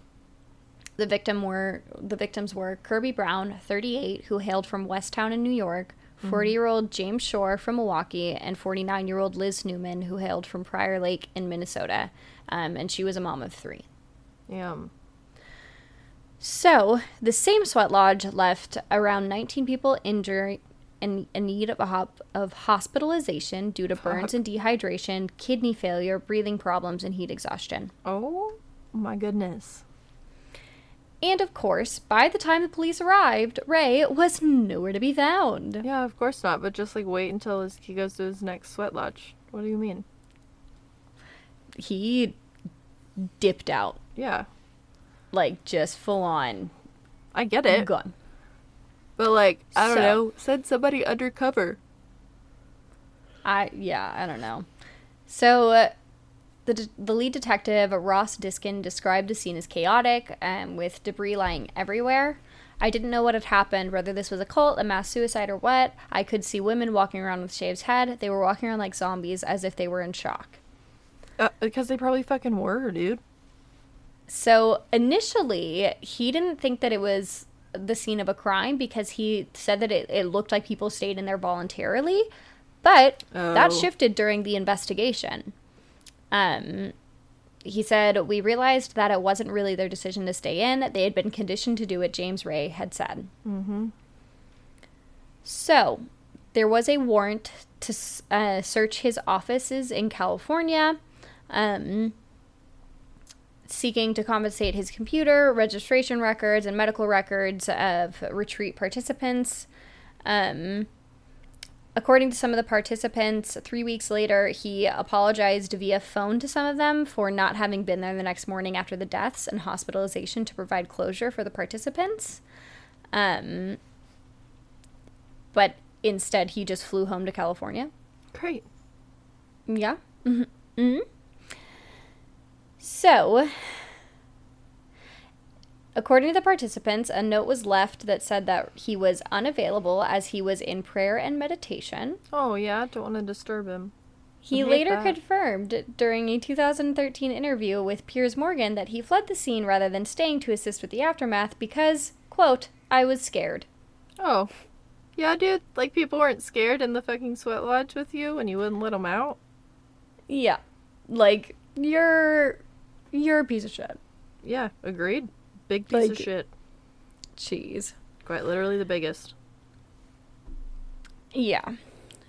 the victim were the victims were Kirby Brown, 38, who hailed from Westtown in New York, 40-year-old James Shore from Milwaukee, and 49-year-old Liz Neuman, who hailed from Prior Lake in Minnesota, um, and she was a mom of three. Damn. So, the same sweat lodge left around 19 people injured and in need of, a hop- of hospitalization due to burns and dehydration, kidney failure, breathing problems, and heat exhaustion. Oh my goodness. And of course, by the time the police arrived, Ray was nowhere to be found. Yeah, of course not. But just like wait until his, he goes to his next sweat lodge. What do you mean? He dipped out, Yeah, like just full on I get it. gone. But like, I don't So- know. Send somebody undercover. I yeah, I don't know. So uh, the de- the lead detective Ross Diskin described the scene as chaotic, um, with debris lying everywhere. I didn't know what had happened, whether this was a cult, a mass suicide, or what. I could see women walking around with shaved head. They were walking around like zombies, as if they were in shock. Uh, because they probably fucking were, dude. So initially, he didn't think that it was the scene of a crime because he said that it, it looked like people stayed in there voluntarily. But that Oh. shifted during the investigation. Um, he said, We realized that it wasn't really their decision to stay in. They had been conditioned to do what James Ray had said. Mm-hmm. So, there was a warrant to uh, search his offices in California, um, seeking to compensate his computer, registration records, and medical records of retreat participants. Um, according to some of the participants, three weeks later, he apologized via phone to some of them for not having been there the next morning after the deaths and hospitalization to provide closure for the participants. Um, but instead, he just flew home to California. Great. Yeah. Mhm. hmm So, according to the participants, a note was left that said that he was unavailable as he was in prayer and meditation. Oh yeah, don't want to disturb him. He later that. confirmed during a 2013 interview with Piers Morgan that he fled the scene rather than staying to assist with the aftermath because, quote, I was scared. Oh. Yeah, dude. Like people weren't scared in the fucking sweat lodge with you and you wouldn't let them out. Yeah. Like, you're. You're a piece of shit. Yeah, agreed. Big piece of shit. Cheese. Quite literally the biggest. Yeah.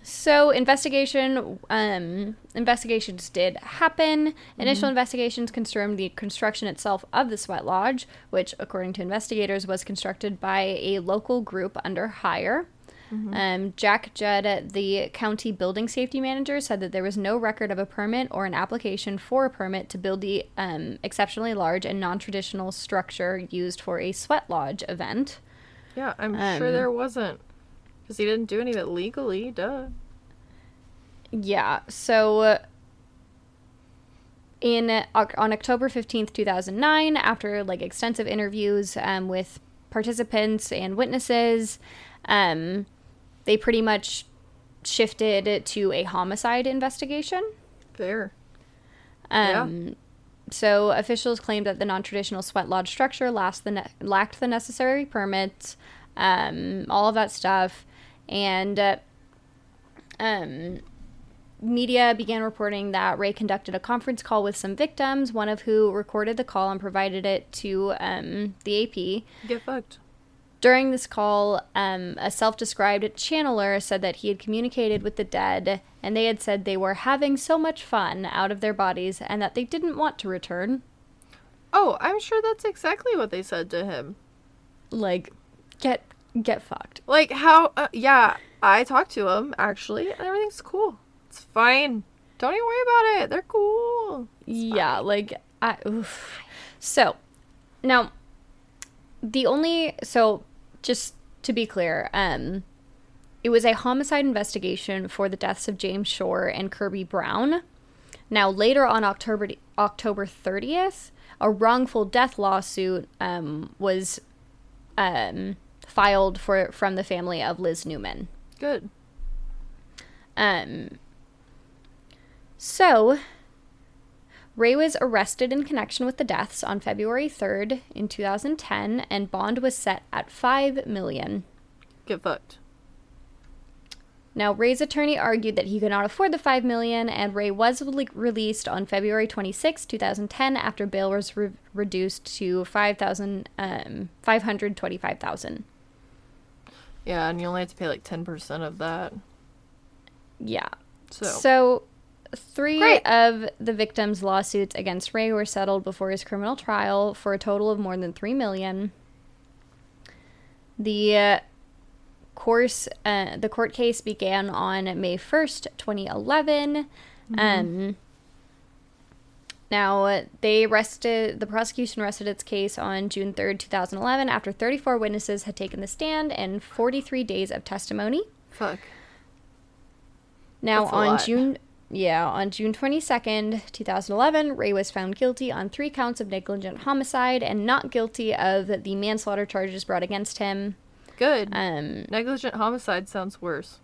So investigation um investigations did happen. Initial investigations confirmed the construction itself of the sweat lodge, which according to investigators was constructed by a local group under hire. Um, Jack Judd, the county building safety manager, said that there was no record of a permit or an application for a permit to build the um, exceptionally large and non-traditional structure used for a sweat lodge event. Yeah, I'm sure Um, there wasn't. Because he didn't do any of it legally, duh. Yeah. So uh, in uh, on October 15th, 2009, after like extensive interviews um, with participants and witnesses, um, they pretty much shifted it to a homicide investigation. Fair. Yeah. Um, So officials claimed that the non-traditional sweat lodge structure the ne- lacked the necessary permits, um, all of that stuff, and uh, um, media began reporting that Ray conducted a conference call with some victims, one of who recorded the call and provided it to um, the AP. Get fucked. During this call, um, a self described channeler said that he had communicated with the dead and they had said they were having so much fun out of their bodies and that they didn't want to return. Oh, I'm sure that's exactly what they said to him. Like, get get fucked. Like how? Uh, yeah, I talked to him actually, and everything's cool. It's fine. Don't even worry about it. They're cool. Yeah, like I oof. So, now the only so just to be clear, um it was a homicide investigation for the deaths of James Shore and Kirby Brown. Now, later on October October 30th, a wrongful death lawsuit um, was um, filed for from the family of Liz Neuman. Good. Um, so, Ray was arrested in connection with the deaths on February 3rd in 2010, and bond was set at five million. Get fucked. Now, Ray's attorney argued that he could not afford the five million, and Ray was le- released on February 26, 2010, after bail was re- reduced to um, five hundred twenty-five thousand. Yeah, and you only have to pay like ten percent of that. Yeah. So, So, three Great. of the victims' lawsuits against Ray were settled before his criminal trial for a total of more than three million. The uh, course, uh, the court case began on May first, twenty Um. Now, uh, they rested, the prosecution rested its case on June 3rd, 2011, after 34 witnesses had taken the stand and 43 days of testimony. fuck. Now That's on. June yeah, on June 22nd, 2011, Ray was found guilty on 3 counts of negligent homicide and not guilty of the manslaughter charges brought against him. Good. Um Negligent homicide sounds worse.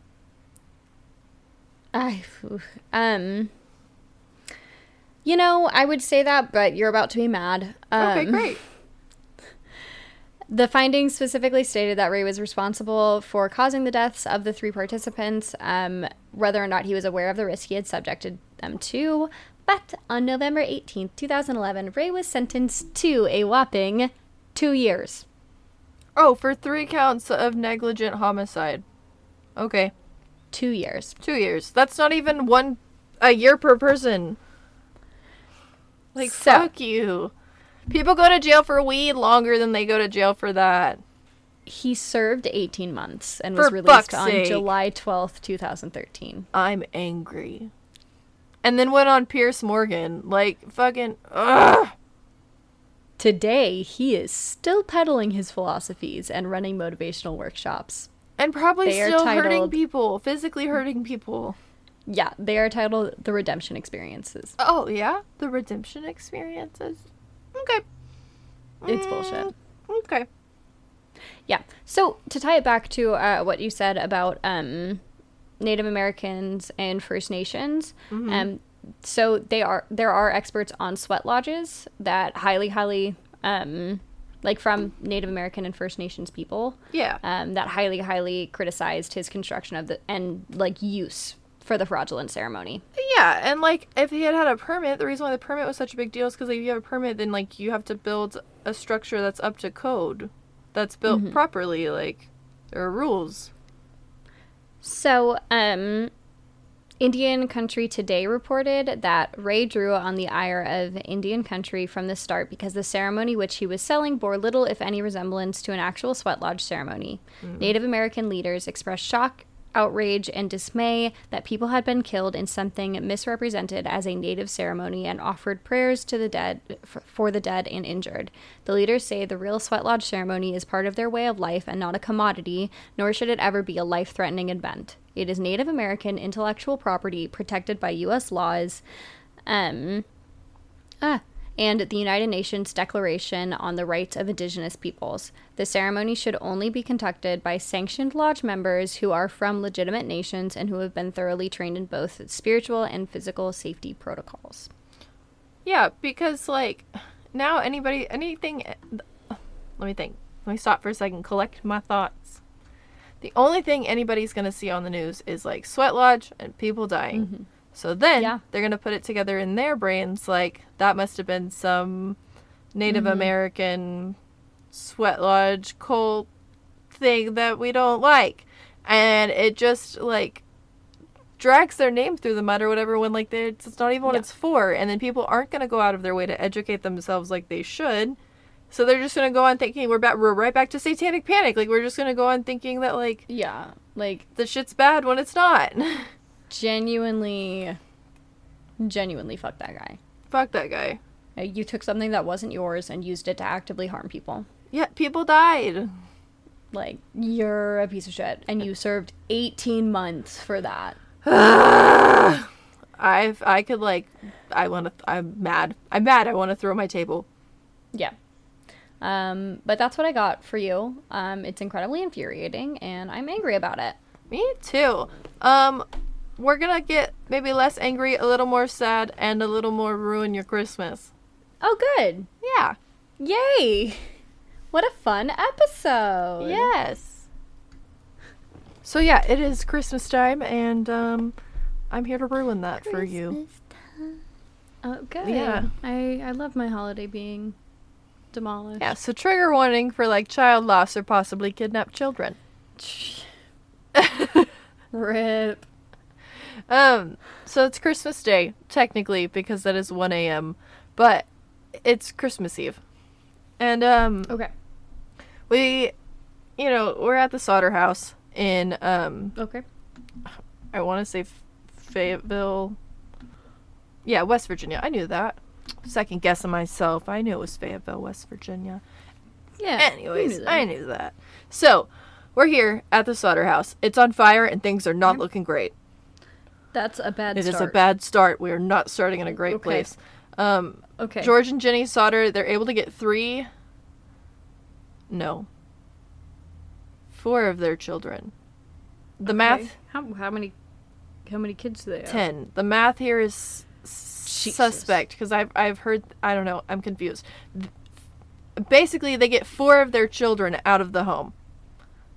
I um you know, I would say that, but you're about to be mad. Um, okay, great. The findings specifically stated that Ray was responsible for causing the deaths of the three participants, um, whether or not he was aware of the risk he had subjected them to. But on November 18th, 2011, Ray was sentenced to a whopping two years. Oh, for three counts of negligent homicide. Okay, Two years. two years. That's not even one a year per person. Like So- fuck you. People go to jail for weed longer than they go to jail for that. He served 18 months and For was released on sake. July 12th, 2013. I'm angry. And then went on Piers Morgan. Like fucking ugh. Today, he is still peddling his philosophies and running motivational workshops. And probably They still hurting people, physically hurting people. Yeah, they are titled The Redemption Experiences. Oh yeah, the redemption experiences. Okay. It's bullshit. Mm, Okay. Yeah. So to tie it back to uh, what you said about um, Native Americans and First Nations, um, so they are there are experts on sweat lodges that highly, highly, um, like from Native American and First Nations people, Yeah. um, that highly, highly criticized his construction of the and like use for the fraudulent ceremony. Yeah, and like if he had had a permit, the reason why the permit was such a big deal is because if you have a permit, then like you have to build a structure that's up to code, that's built properly. Like there are rules. So, um, Indian Country Today reported that Ray drew on the ire of Indian Country from the start because the ceremony which he was selling bore little, if any, resemblance to an actual sweat lodge ceremony. Native American leaders expressed shock, outrage, and dismay that people had been killed in something misrepresented as a native ceremony and offered prayers to the dead for the dead and injured. The leaders say the real sweat lodge ceremony is part of their way of life and not a commodity, nor should it ever be a life-threatening event. It is Native American intellectual property protected by U.S. laws. Um, Ah, and the United Nations Declaration on the Rights of Indigenous Peoples. The ceremony should only be conducted by sanctioned lodge members who are from legitimate nations and who have been thoroughly trained in both spiritual and physical safety protocols. Yeah, because like now anybody anything. Let me think. Let me stop for a second. Collect my thoughts. The only thing anybody's gonna see on the news is like sweat lodge and people dying. Mm-hmm. So then Yeah. they're gonna put it together in their brains like that must have been some Native mm-hmm. American sweat lodge cult thing that we don't like, and it just like drags their name through the mud or whatever when like it's not even what Yeah. it's for. And then people aren't going to go out of their way to educate themselves like they should. So they're just going to go on thinking we're back we're right back to satanic panic. Like we're just going to go on thinking that like Yeah, like the shit's bad when it's not *laughs* genuinely, genuinely fuck that guy. fuck that guy You took something that wasn't yours and used it to actively harm people. yeah people died Like, you're a piece of shit. And you served 18 months for that. *sighs* i've i could like i want to i'm mad i'm mad i want to throw my table Yeah. Um, but that's what I got for you. Um, it's incredibly infuriating, and I'm angry about it. me too um we're gonna get maybe less angry a little more sad and a little more ruin your christmas Oh, good. yeah Yay. What a fun episode. Yes. So yeah, it is Christmas time, and um, I'm here to ruin that for you. Oh, good. Yeah. I, I love my holiday being demolished. Yeah. So trigger warning for like child loss or possibly kidnapped children. *laughs* Rip. Um. So it's Christmas Day technically because that is 1 a.m., but it's Christmas Eve, and um, Okay. we, you know, we're at the Sodder House in um, Okay. I want to say Fayetteville. Yeah, West Virginia. I knew that. Second guessing myself. I knew it was Fayetteville, West Virginia. Yeah. Anyways, knew I knew that. So, we're here at the slaughter house. It's on fire and things are not looking great. That's a bad start. It is a bad start. We are not starting in a great Okay. place. Um, Okay. George and Jenny Sodder, they're able to get three. No. Four of their children. The Okay. math How, how many how many kids do they have? 10 the math here is Jesus. suspect because I've, I've heard i don't know i'm confused basically they get four of their children out of the home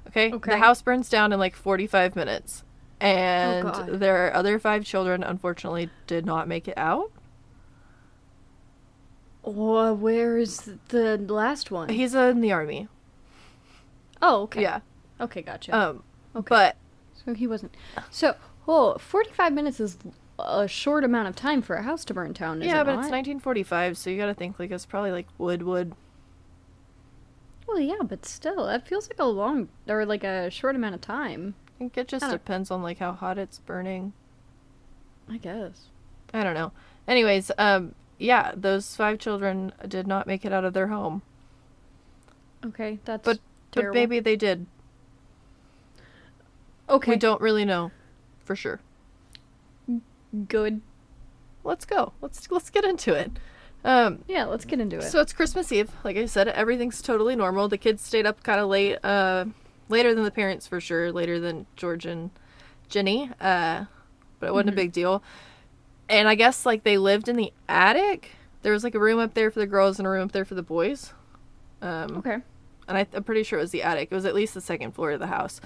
okay, Okay. the house burns down in like 45 minutes and Oh, God. their other five children unfortunately did not make it out Wha- where is the last one? he's in the army oh, okay. yeah Okay, gotcha. um Okay. but so he wasn't. So, oh, 45 minutes is a short amount of time for a house to burn down, yeah it but not? it's 1945 so you gotta think like it's probably like wood wood Well, yeah, but still, that feels like a long or like a short amount of time. I think it just depends on like how hot it's burning I guess. I don't know. Anyways, um, yeah, those five children did not make it out of their home, Okay, that's But- terrible. but maybe they did. okay. We don't really know, for sure. Good. Let's go. Let's let's get into it. Um, Yeah, let's get into it. So it's Christmas Eve. Like I said, everything's totally normal. The kids stayed up kind of late, uh, later than the parents for sure, later than George and Jenny. Uh, but it wasn't a big deal. And I guess like they lived in the attic. There was like a room up there for the girls and a room up there for the boys. Um, okay. and I, I'm pretty sure it was the attic. It was at least the second floor of the house.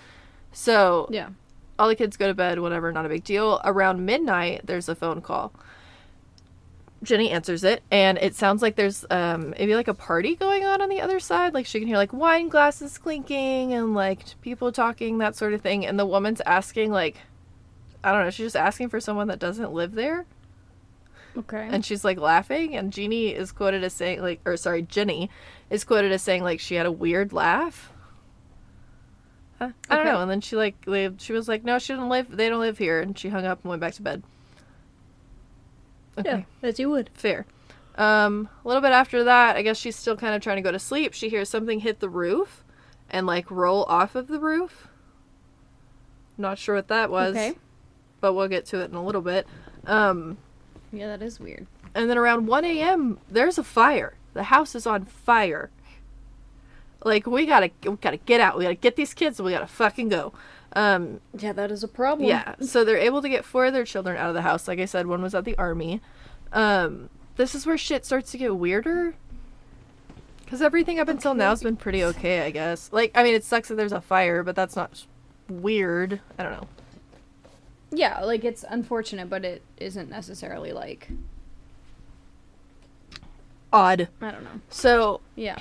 So Yeah. all the kids go to bed, whatever, not a big deal. Around midnight, there's a phone call. Jenny answers it, and it sounds like there's um maybe like a party going on on the other side. Like she can hear like wine glasses clinking and like people talking, that sort of thing. And the woman's asking like, I don't know, she's just asking for someone that doesn't live there, Okay. and she's like laughing. And Jeannie is quoted as saying like, or sorry, Jenny is quoted as saying like she had a weird laugh. Huh? I don't know. And then she like li- she was like, no, she doesn't live. They don't live here. And she hung up and went back to bed. Okay, Yeah, as you would. fair. Um, a little bit after that, I guess she's still kind of trying to go to sleep. She hears something hit the roof, and like roll off of the roof. Not sure what that was, Okay. but we'll get to it in a little bit. Um, Yeah, that is weird. and then around 1 a.m., there's a fire. The house is on fire. Like we gotta, we gotta get out. We gotta get these kids. and We gotta fucking go. Um, Yeah, that is a problem. yeah. So they're able to get four of their children out of the house. Like I said, one was at the army. Um, this is where shit starts to get weirder. Because everything up until now has been pretty okay, I guess. Like, I mean, it sucks that there's a fire, but that's not weird. I don't know. Yeah, like it's unfortunate, but it isn't necessarily like Odd. I don't know. So Yeah.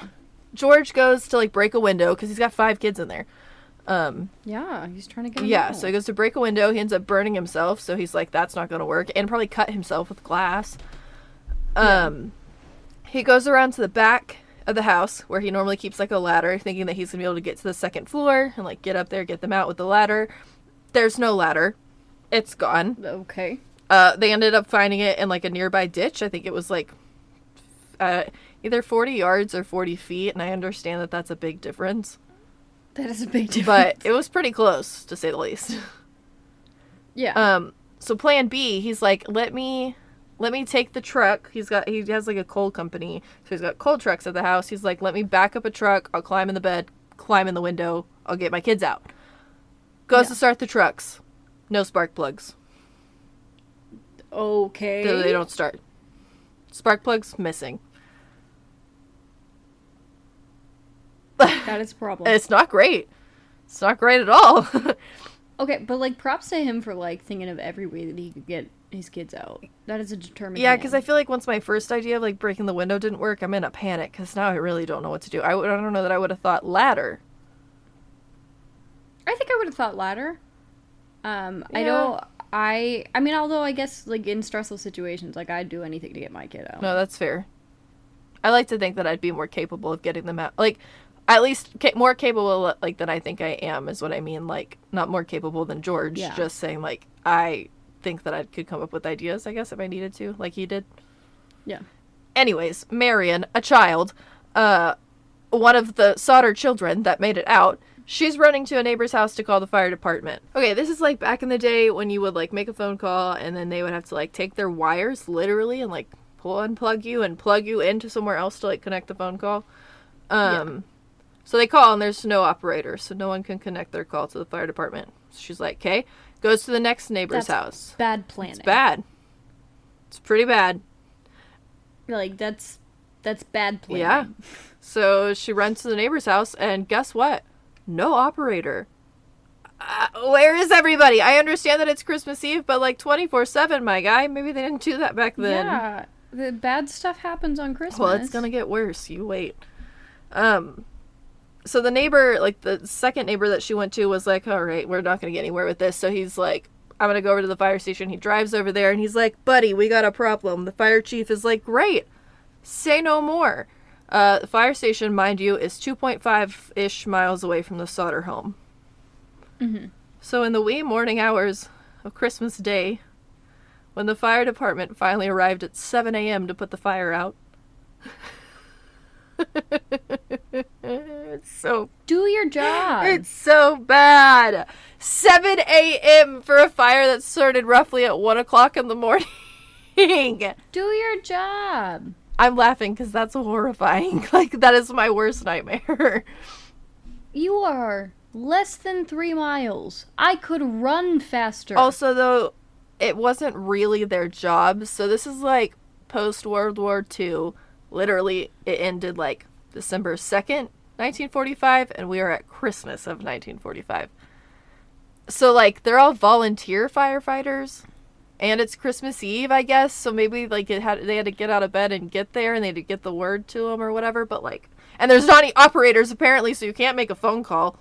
George goes to like break a window because he's got five kids in there. Um, Yeah, he's trying to get him Yeah, out. so he goes to break a window. He ends up burning himself. So he's like, that's not going to work. And probably cut himself with glass. Um, He goes around to the back of the house where he normally keeps like a ladder, thinking that he's going to be able to get to the second floor and like get up there, get them out with the ladder. There's no ladder. It's gone. Okay. Uh, they ended up finding it in like a nearby ditch. I think it was like uh, either 40 yards or 40 feet. And I understand that that's a big difference. That is a big difference. But it was pretty close, to say the least. yeah. Um, so plan B, he's like, let me let me take the truck. He's got he has like a coal company, so he's got coal trucks at the house. He's like, let me back up a truck. I'll climb in the bed, climb in the window. I'll get my kids out. Goes Yeah. to start the trucks. No spark plugs. okay. They, they don't start. Spark plugs missing. *laughs* That is a problem. It's not great. It's not great at all. *laughs* okay, but like props to him for like thinking of every way that he could get his kids out. That is a determined. yeah, because I feel like once my first idea of like breaking the window didn't work, I'm in a panic because now I really don't know what to do. I, I don't know that I would have thought ladder. I think I would have thought ladder. Um, I Yeah. don't. I. I mean, although I guess like in stressful situations, like I'd do anything to get my kid out. No, that's fair. I like to think that I'd be more capable of getting them out. Like, at least ca- more capable like than I think I am is what I mean. Like, not more capable than George. Yeah. Just saying, like, I think that I could come up with ideas. I guess if I needed to, like he did. Yeah. Anyways, Marion, a child, uh, one of the Sodder children that made it out. She's running to a neighbor's house to call the fire department. Okay, this is like back in the day when you would like make a phone call and then they would have to like take their wires literally and like pull unplug you and plug you into somewhere else to like connect the phone call. Um so they call and there's no operator, so no one can connect their call to the fire department. So she's like, "Okay." Goes to the next neighbor's That's house. Bad planning. It's bad. It's pretty bad. Like that's that's bad planning. Yeah. *laughs* So she runs to the neighbor's house, and guess what? No operator. Uh, where is everybody? I understand that it's Christmas Eve, but like 24 7, my guy. Maybe they didn't do that back then. Yeah. The bad stuff happens on Christmas. Well, it's gonna get worse. You wait. Um, so the neighbor, like the second neighbor that she went to, was like, "All right, we're not gonna get anywhere with this." So he's like, "I'm gonna go over to the fire station." He drives over there, and he's like, "Buddy, we got a problem." The fire chief is like, "Great, say no more." Uh, the fire station, mind you, is 2.5 ish miles away from the Sodder home. Mhm. So in the wee morning hours of Christmas Day, when the fire department finally arrived at 7 a.m. to put the fire out. *laughs* so Do your job. it's so bad. 7 a.m. for a fire that started roughly at 1 o'clock in the morning. *laughs* Do your job. I'm laughing because that's horrifying. *laughs* Like, that is my worst nightmare. You are less than three miles. I could run faster. Also, though, it wasn't really their job. So this is like post World War II. Literally, it ended like December 2nd, 1945, and we are at Christmas of 1945. So, like, they're all volunteer firefighters. And it's Christmas Eve, I guess. So maybe like it had they had to get out of bed and get there, and they had to get the word to them or whatever. But like, and there's not any operators apparently, so you can't make a phone call.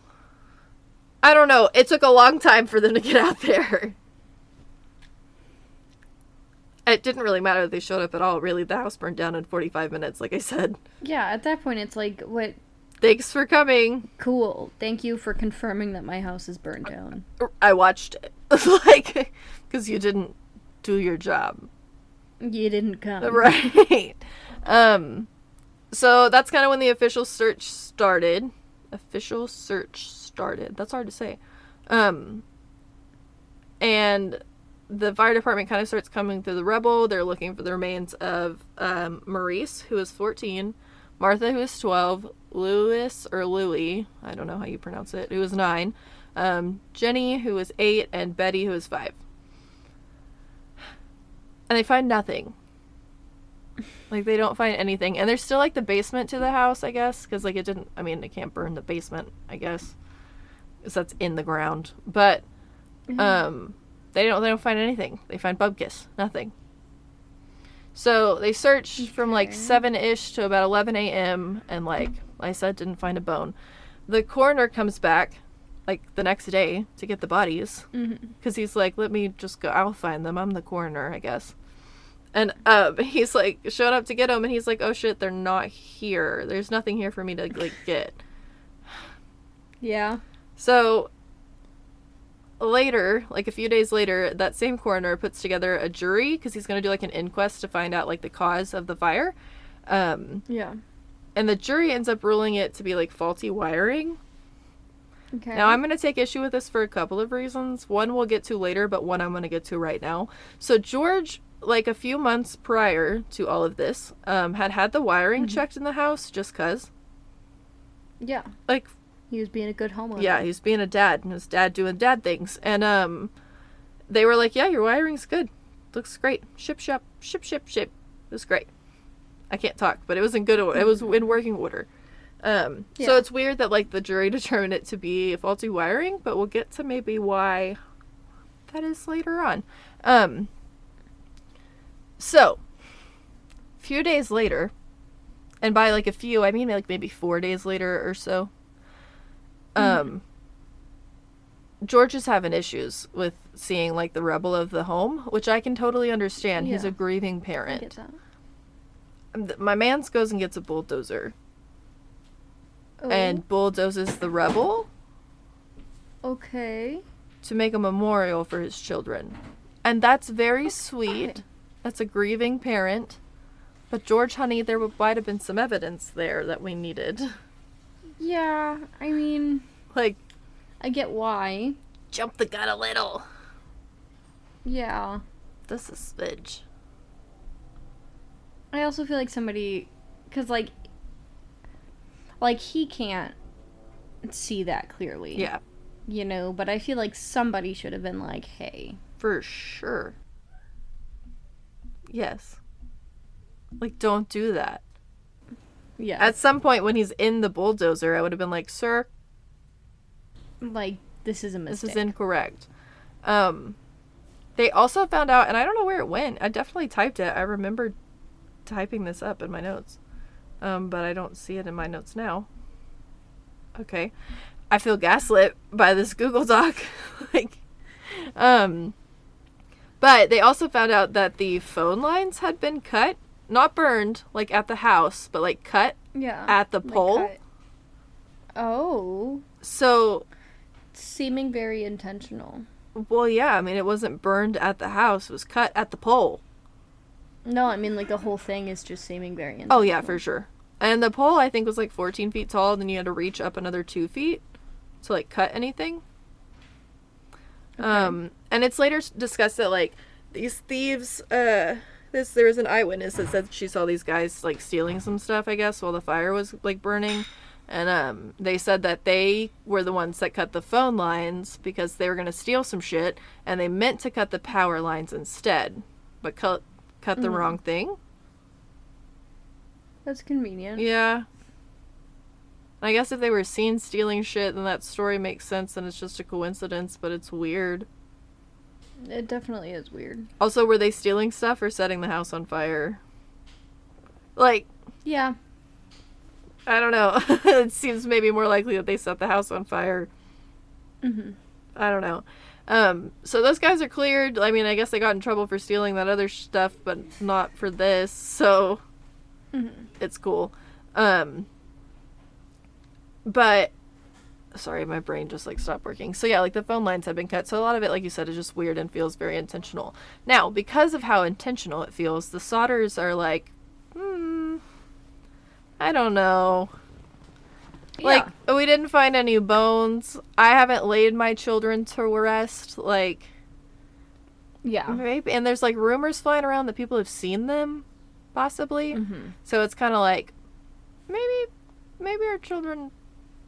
I don't know. It took a long time for them to get out there. It didn't really matter that they showed up at all. Really, the house burned down in 45 minutes, like I said. yeah, at that point, it's like, what? Thanks for coming. Cool. Thank you for confirming that my house is burned down. I watched it. *laughs* like, because you didn't do your job. You didn't come. *laughs* Right. Um, so that's kind of when the official search started. Official search started. That's hard to say. Um, and the fire department kind of starts coming through the rebel. They're looking for the remains of um, Maurice, who is 14, Martha, who is 12, Louis or Louis, I don't know how you pronounce it, who was 9, um, Jenny, was 8, and Betty, who was 5. And they find nothing. Like they don't find anything, and there's still like the basement to the house, I guess, because like it didn't. I mean, it can't burn the basement, I guess, because that's in the ground. But um, they don't. They don't find anything. They find bubkis, nothing. So they search from like seven ish to about eleven a.m. and like I said, didn't find a bone. The coroner comes back like the next day to get the bodies because he's like, let me just go. I'll find them. I'm the coroner, I guess. And um, *laughs* he's like showing up to get them, and he's like, oh shit, they're not here. There's nothing here for me to like get. Yeah. So later, like a few days later, that same coroner puts together a jury because he's going to do like an inquest to find out like the cause of the fire. Um, Yeah. And the jury ends up ruling it to be like faulty wiring. Okay. Now, I'm going to take issue with this for a couple of reasons. One we'll get to later, but one I'm going to get to right now. So, George, like a few months prior to all of this, um, had had the wiring checked in the house just because. Yeah. Like, He was being a good homeowner. yeah, he's being a dad, and his dad doing dad things. And um, they were like, yeah, your wiring's good. Looks great. Ship, ship, ship, ship, ship. It was great. I can't talk, but it was in good order. It was in working order. Um, so it's weird that like the jury *laughs* determined it to be faulty wiring, but we'll get to maybe why that is later on. Um, so a few days later, and by like a few, I mean like maybe four days later or so. Um, George is having issues with seeing like the rebel of the home, which I can totally understand. He's a grieving parent. get that. Um, th- Um, my man's goes and gets a bulldozer Oh, and bulldozes the rebel okay. to make a memorial for his children. And that's very sweet. That's a grieving parent. But George, honey, there might have been some evidence there that we needed. Yeah, I mean, *laughs* Like, I get why. jump the gun a little. Yeah. This is smidge. I also feel like somebody, because like, like he can't see that clearly. Yeah, You know, but I feel like somebody should have been like, hey. for sure. Yes. Like, don't do that. Yeah. At some point when he's in the bulldozer, I would have been like, sir, like, this is a mistake. this is incorrect. Um, they also found out, and I don't know where it went. I definitely typed it. I remember typing this up in my notes, um, but I don't see it in my notes now. Okay, I feel gaslit by this Google Doc. *laughs* like, um, but they also found out that the phone lines had been cut, not burned, like at the house, but like cut yeah. at the Like, pole. cut- Oh. So Seeming very intentional. Well, yeah, I mean, it wasn't burned at the house; it was cut at the pole. No, I mean, like, the whole thing is just seeming very intentional. Oh yeah, for sure. And the pole, I think, was like 14 feet tall. And then you had to reach up another two feet to like cut anything. Um, and it's later discussed that like these thieves, uh, this there was an eyewitness that said she saw these guys like stealing some stuff, I guess, while the fire was like burning. And um, they said that they were the ones that cut the phone lines because they were gonna steal some shit, and they meant to cut the power lines instead, but cut cut the Mhm. wrong thing. That's convenient. Yeah. I guess if they were seen stealing shit, then that story makes sense and it's just a coincidence, but it's weird. It definitely is weird. Also, were they stealing stuff or setting the house on fire? Like, Yeah. I don't know. *laughs* it seems maybe more likely that they set the house on fire. Mm-hmm. I don't know. Um, so those guys are cleared. I mean, I guess they got in trouble for stealing that other stuff, but not for this. So Mm-hmm. it's cool. Um, but sorry, my brain just like stopped working. So yeah, like the phone lines have been cut. So a lot of it, like you said, is just weird and feels very intentional. Now, because of how intentional it feels, the Sodders are like, hmm, I don't know. Like we didn't find any bones. I haven't laid my children to rest. Like yeah. maybe, and there's like rumors flying around that people have seen them, possibly. Mm-hmm. So it's kind of like maybe maybe our children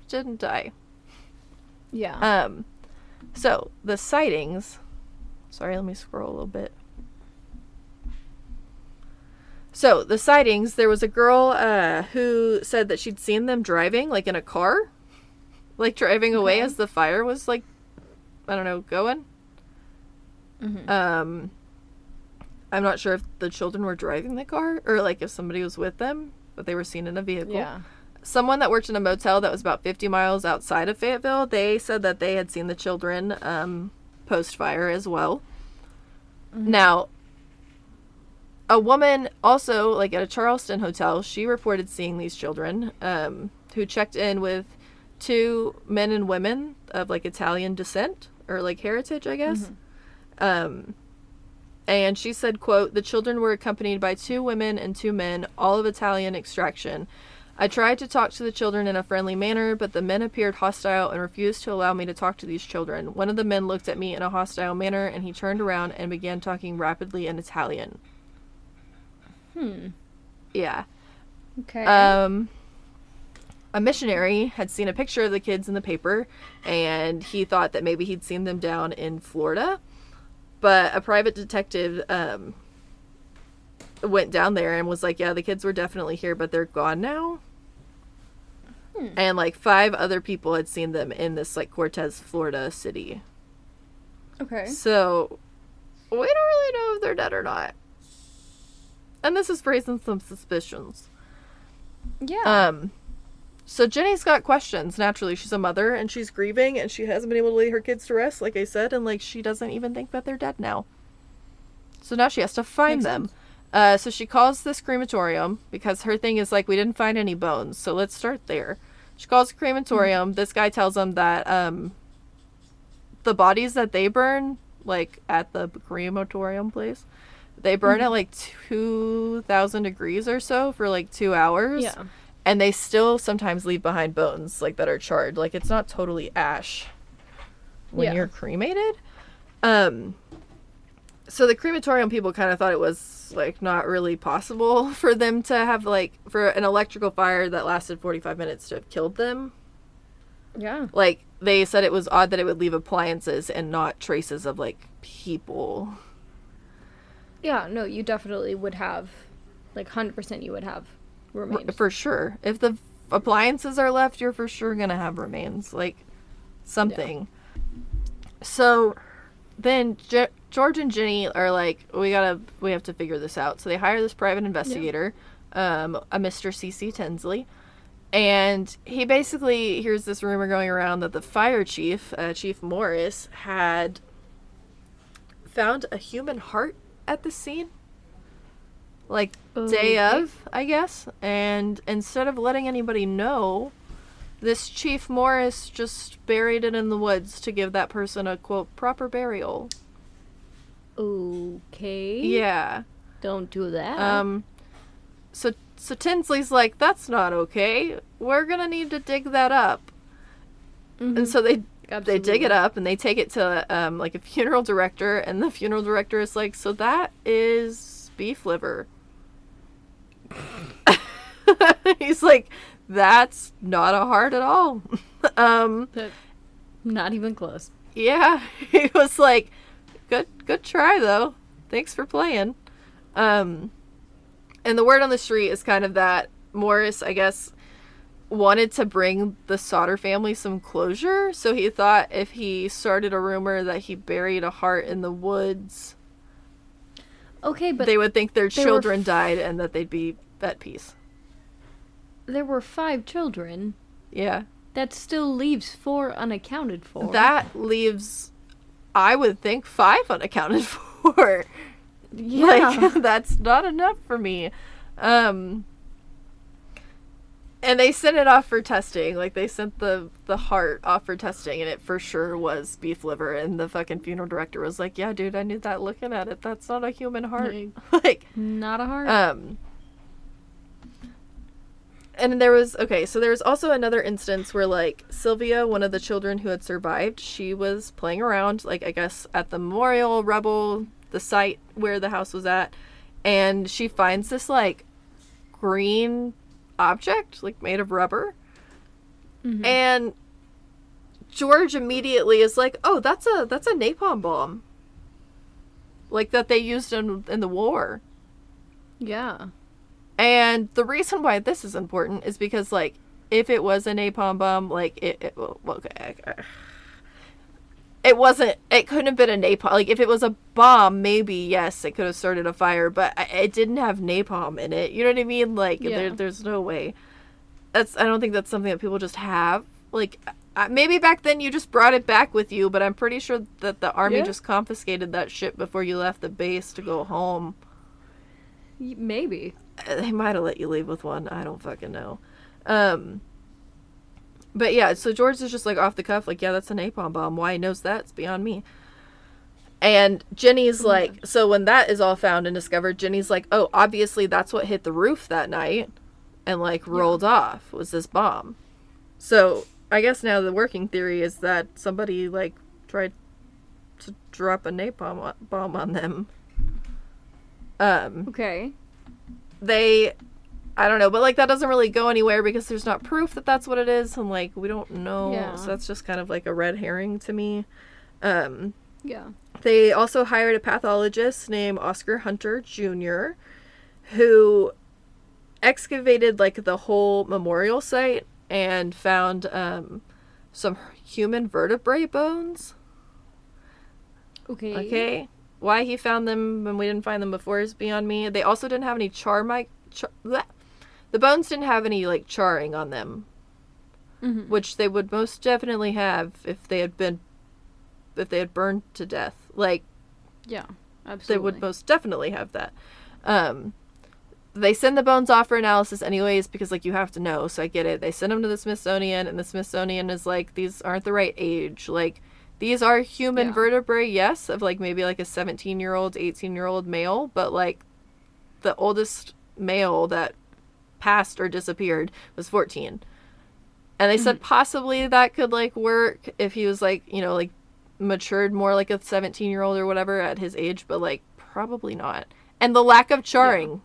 didn't die. Yeah. Um so the sightings Sorry, let me scroll a little bit. So, the sightings, there was a girl uh who said that she'd seen them driving like in a car. Like driving away Okay. as the fire was like I don't know, going. mm-hmm. Um, I'm not sure if the children were driving the car or like if somebody was with them, but they were seen in a vehicle. yeah. Someone that worked in a motel that was about 50 miles outside of Fayetteville, they said that they had seen the children um, post fire as well. Now, a woman also, like at a Charleston hotel, she reported seeing these children um, who checked in with two men and women of like Italian descent or like heritage, I guess. Um, and she said, "quote The children were accompanied by two women and two men, all of Italian extraction. I tried to talk to the children in a friendly manner, but the men appeared hostile and refused to allow me to talk to these children. One of the men looked at me in a hostile manner, and he turned around and began talking rapidly in Italian. Hmm. Yeah. Okay. Um, a missionary had seen a picture of the kids in the paper, and he thought that maybe he'd seen them down in Florida. But a private detective um, went down there and was like, "Yeah, the kids were definitely here, but they're gone now." Hmm. And like five other people had seen them in this like Cortez, Florida city. okay. So we don't really know if they're dead or not. And this is raising some suspicions. Yeah. Um, so Jenny's got questions. Naturally, she's a mother and she's grieving and she hasn't been able to lay her kids to rest, like I said, and like she doesn't even think that they're dead now. So now she has to find Makes them. Uh, so she calls this crematorium because her thing is like we didn't find any bones, so let's start there. She calls the crematorium. This guy tells them that um, the bodies that they burn, like at the crematorium place, they burn at like two thousand degrees or so for like two hours yeah. and they still sometimes leave behind bones like that are charred like it's not totally ash when Yeah. you're cremated um so the crematorium people kind of thought it was like not really possible *laughs* for them to have like for an electrical fire that lasted 45 minutes to have killed them Yeah. like they said it was odd that it would leave appliances and not traces of like people Yeah. No, you definitely would have, like, hundred percent, you would have remains. for sure if the appliances are left you're for sure gonna have remains like something so then Je- george and jenny are like we gotta we have to figure this out so they hire this private investigator um, a mr cc tinsley and he basically hears this rumor going around that the fire chief uh, chief morris had found a human heart at the scene like day of, I guess. And instead of letting anybody know, this Chief Morris just buried it in the woods to give that person a quote proper burial. Okay. Yeah. Don't do that. Um so so Tinsley's like, that's not okay. We're gonna need to dig that up. Mhm. And so they they dig it up and they take it to um, like a funeral director, and the funeral director is like, "So that is beef liver." *laughs* He's like, "That's not a heart at all." *laughs* um, not even close. yeah, *laughs* he was like, "Good, good try though. Thanks for playing." Um, and the word on the street is kind of that Morris, I guess, wanted to bring the Sodder family some closure. So he thought if he started a rumor that he buried a heart in the woods, Okay, but they would think their children f- died and that they'd be at peace. there were five children. Yeah. That still leaves four unaccounted for. That leaves, I would think, five unaccounted *laughs* for. yeah. Like *laughs* that's not enough for me. Um and they sent it off for testing. Like they sent the the heart off for testing and it for sure was beef liver and the fucking funeral director was like, "Yeah, dude, I knew that looking at it. That's not a human heart." like *laughs* not a heart. um and there was okay, so there was also another instance where like Sylvia, one of the children who had survived, she was playing around, like I guess at the memorial rebel, the site where the house was at, and she finds this like green object, like made of rubber. Mhm. And George immediately is like, "Oh, that's a that's a napalm bomb." Like that they used in in the war. yeah. And the reason why this is important is because, like, if it was a napalm bomb, like, it, it well, okay, it wasn't, it couldn't have been a napalm. Like, if it was a bomb, maybe, yes, it could have started a fire, but it didn't have napalm in it. You know what I mean? Like, Yeah. there, there's no way. That's, I don't think that's something that people just have. Like, uh, maybe back then you just brought it back with you, but I'm pretty sure that the army Yeah. just confiscated that shit before you left the base to go home. Maybe. they might have let you leave with one. I don't fucking know. Um, but yeah, so George is just like off the cuff, like, yeah, that's a napalm bomb. Why he knows that? It's beyond me. And Jenny's like, so when that is all found and discovered, Jenny's like, oh, obviously that's what hit the roof that night and like rolled off was this bomb. So I guess now the working theory is that somebody like tried to drop a napalm bomb on them. Um, Okay. they I don't know, but like that doesn't really go anywhere because there's not proof that that's what it is and like we don't know. Yeah. So that's just kind of like a red herring to me. Um Yeah. they also hired a pathologist named Oscar Hunter Jr. who excavated like the whole memorial site and found um some human vertebrae bones. Okay. Okay. Why he found them when we didn't find them before is beyond me. They also didn't have any char mic. Char-. The bones didn't have any like charring on them, Mhm. which they would most definitely have if they had been, if they had burned to death. Like Yeah. Absolutely, they would most definitely have that. Um, they send the bones off for analysis anyways because like you have to know. So I get it. They send them to the Smithsonian, and the Smithsonian is like these aren't the right age. Like these are human Yeah. vertebrae, yes, of like maybe like a 17 year old, 18 year old male, but like the oldest male that passed or disappeared was 14. And they said possibly that could like work if he was like, you know, like matured more like a 17 year old or whatever at his age, but like probably not. And the lack of charring.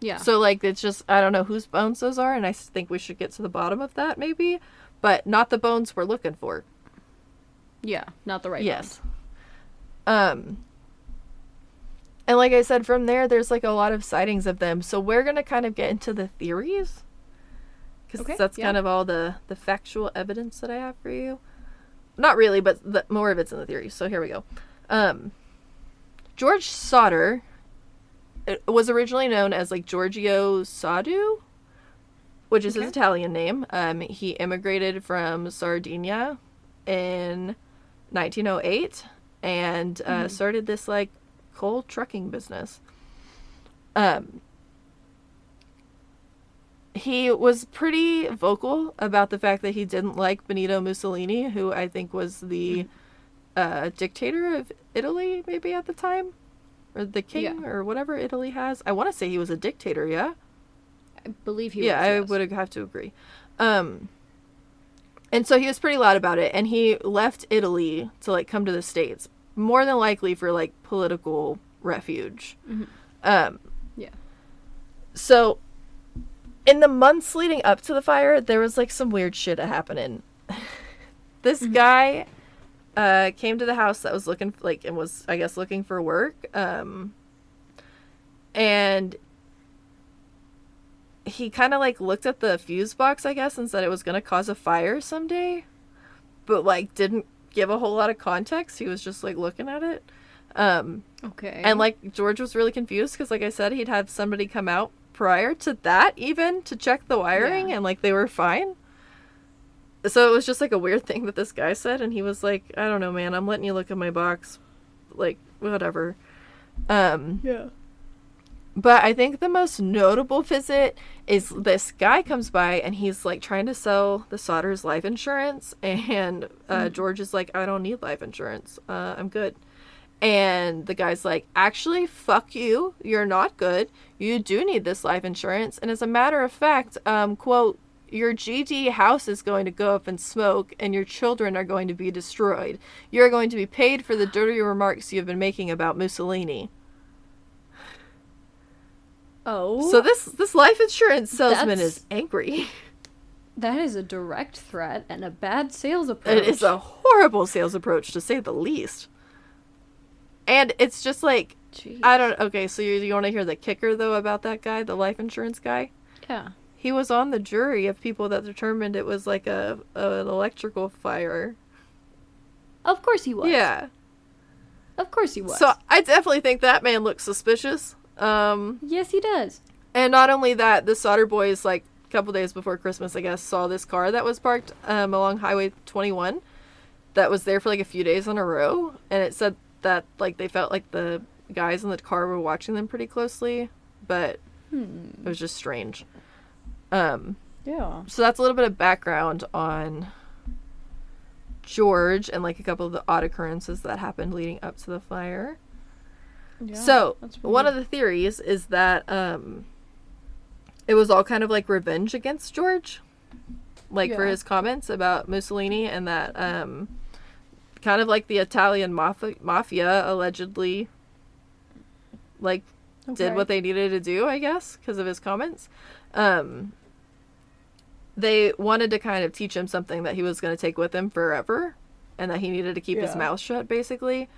Yeah. So like it's just I don't know whose bones those are and i think we should get to the bottom of that maybe, but not the bones we're looking for. yeah. Not the right. yes. Um and like I said from there there's like a lot of sightings of them. So we're going to kind of get into the theories cuz Okay, that's yeah. kind of all the the factual evidence that I have for you. Not really, but the, more of it's in the theories. So here we go. Um George Sodder was originally known as like Giorgio Soddu, which is his Italian name. Um, he immigrated from Sardinia in 1908 and uh, Mhm. started this like coal trucking business. Um, he was pretty vocal about the fact that he didn't like Benito Mussolini, who I think was the uh, dictator of Italy, maybe at the time, or the king, Yeah. or whatever Italy has. I want to say he was a dictator. Yeah I believe he yeah, was. I yes. would have to agree. Um, And so he was pretty loud about it and he left Italy to like come to the States, more than likely for like political refuge. Mhm. Um Yeah. So in the months leading up to the fire, there was like some weird shit happening. *laughs* this Mhm. guy uh came to the house that was looking like and was I guess looking for work. Um and he kind of like looked at the fuse box, I guess, and said it was going to cause a fire someday, but like didn't give a whole lot of context. He was just like looking at it. Um, Okay. and like George was really confused because, like I said, he'd have somebody come out prior to that even to check the wiring, Yeah. and like they were fine. So it was just like a weird *laughs* thing that this guy said, and he was like, "I don't know, man. I'm letting you look at my box, like whatever." Um, yeah. But I think the most notable visit is this guy comes by and he's like trying to sell the Sodders life insurance, *laughs* and uh, George is like, "I don't need life insurance. Uh, I'm good." And the guy's like, "Actually, fuck you. You're not good. You do need this life insurance." And as a matter of fact, um, quote. Your GD house is going to go up in smoke, and your children are going to be destroyed. You are going to be paid for the dirty remarks you have been making about Mussolini. Oh. So this this life insurance salesman is angry. that is a direct threat and a bad sales approach. *laughs* It is a horrible sales approach to say the least. And it's just like Jeez. I don't okay, so you, you want to hear the kicker though about that guy, the life insurance guy? Yeah. He was on the jury of people that determined it was like a, a an electrical fire. Of course he was. Yeah. Of course he was. So I definitely think that man looks suspicious. Um yes, he does. And not only that, the Sodder Boys, like a couple days before Christmas, I guess, saw this car that was parked um, along Highway 21 that was there for like a few days in a row. And it said that like they felt like the guys in the car were watching them pretty closely, but Hmm. it was just strange. Um, Yeah. so that's a little bit of background on George and like a couple of the odd occurrences that happened leading up to the fire. Yeah So one of the theories is that um, it was all kind of like revenge against George, like for his comments about Mussolini, and that um, kind of like the Italian mafia, mafia allegedly, like did what they needed to do, I guess, because of his comments. Um, they wanted to kind of teach him something that he was going to take with him forever, and that he needed to keep his mouth shut, basically.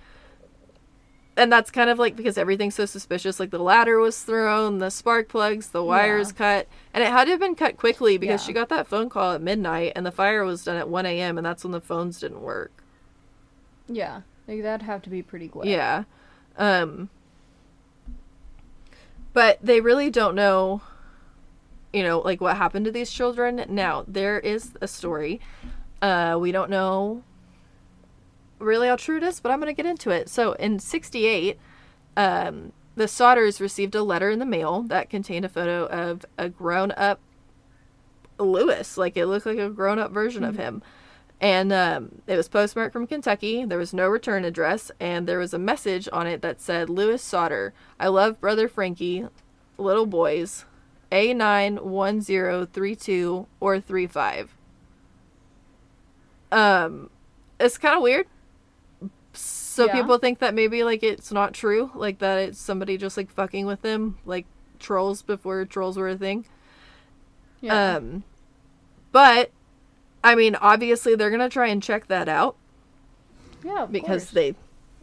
And that's kind of like because everything's so suspicious. Like the ladder was thrown, the spark plugs, the wires Yeah. cut, and it had to have been cut quickly because Yeah. she got that phone call at midnight, and the fire was done at one a.m. and that's when the phones didn't work. Yeah. Like that'd have to be pretty quick. Yeah. Um but they really don't know you know like what happened to these children. Now, there is a story. Uh we don't know really how true it is, but I'm going to get into it. So, in 68, um the Sodders received a letter in the mail that contained a photo of a grown-up Lewis. Like it looked like a grown-up version of him. And um, it was postmarked from Kentucky. There was no return address, and there was a message on it that said, "Lewis Sodder, I love brother Frankie, little boys, A nine one zero three two or three five." Um, it's kind of weird. So Yeah. people think that maybe like it's not true, like that it's somebody just like fucking with them, like trolls before trolls were a thing. Yeah. Um, but I mean, obviously they're gonna try and check that out yeah. Because course. they,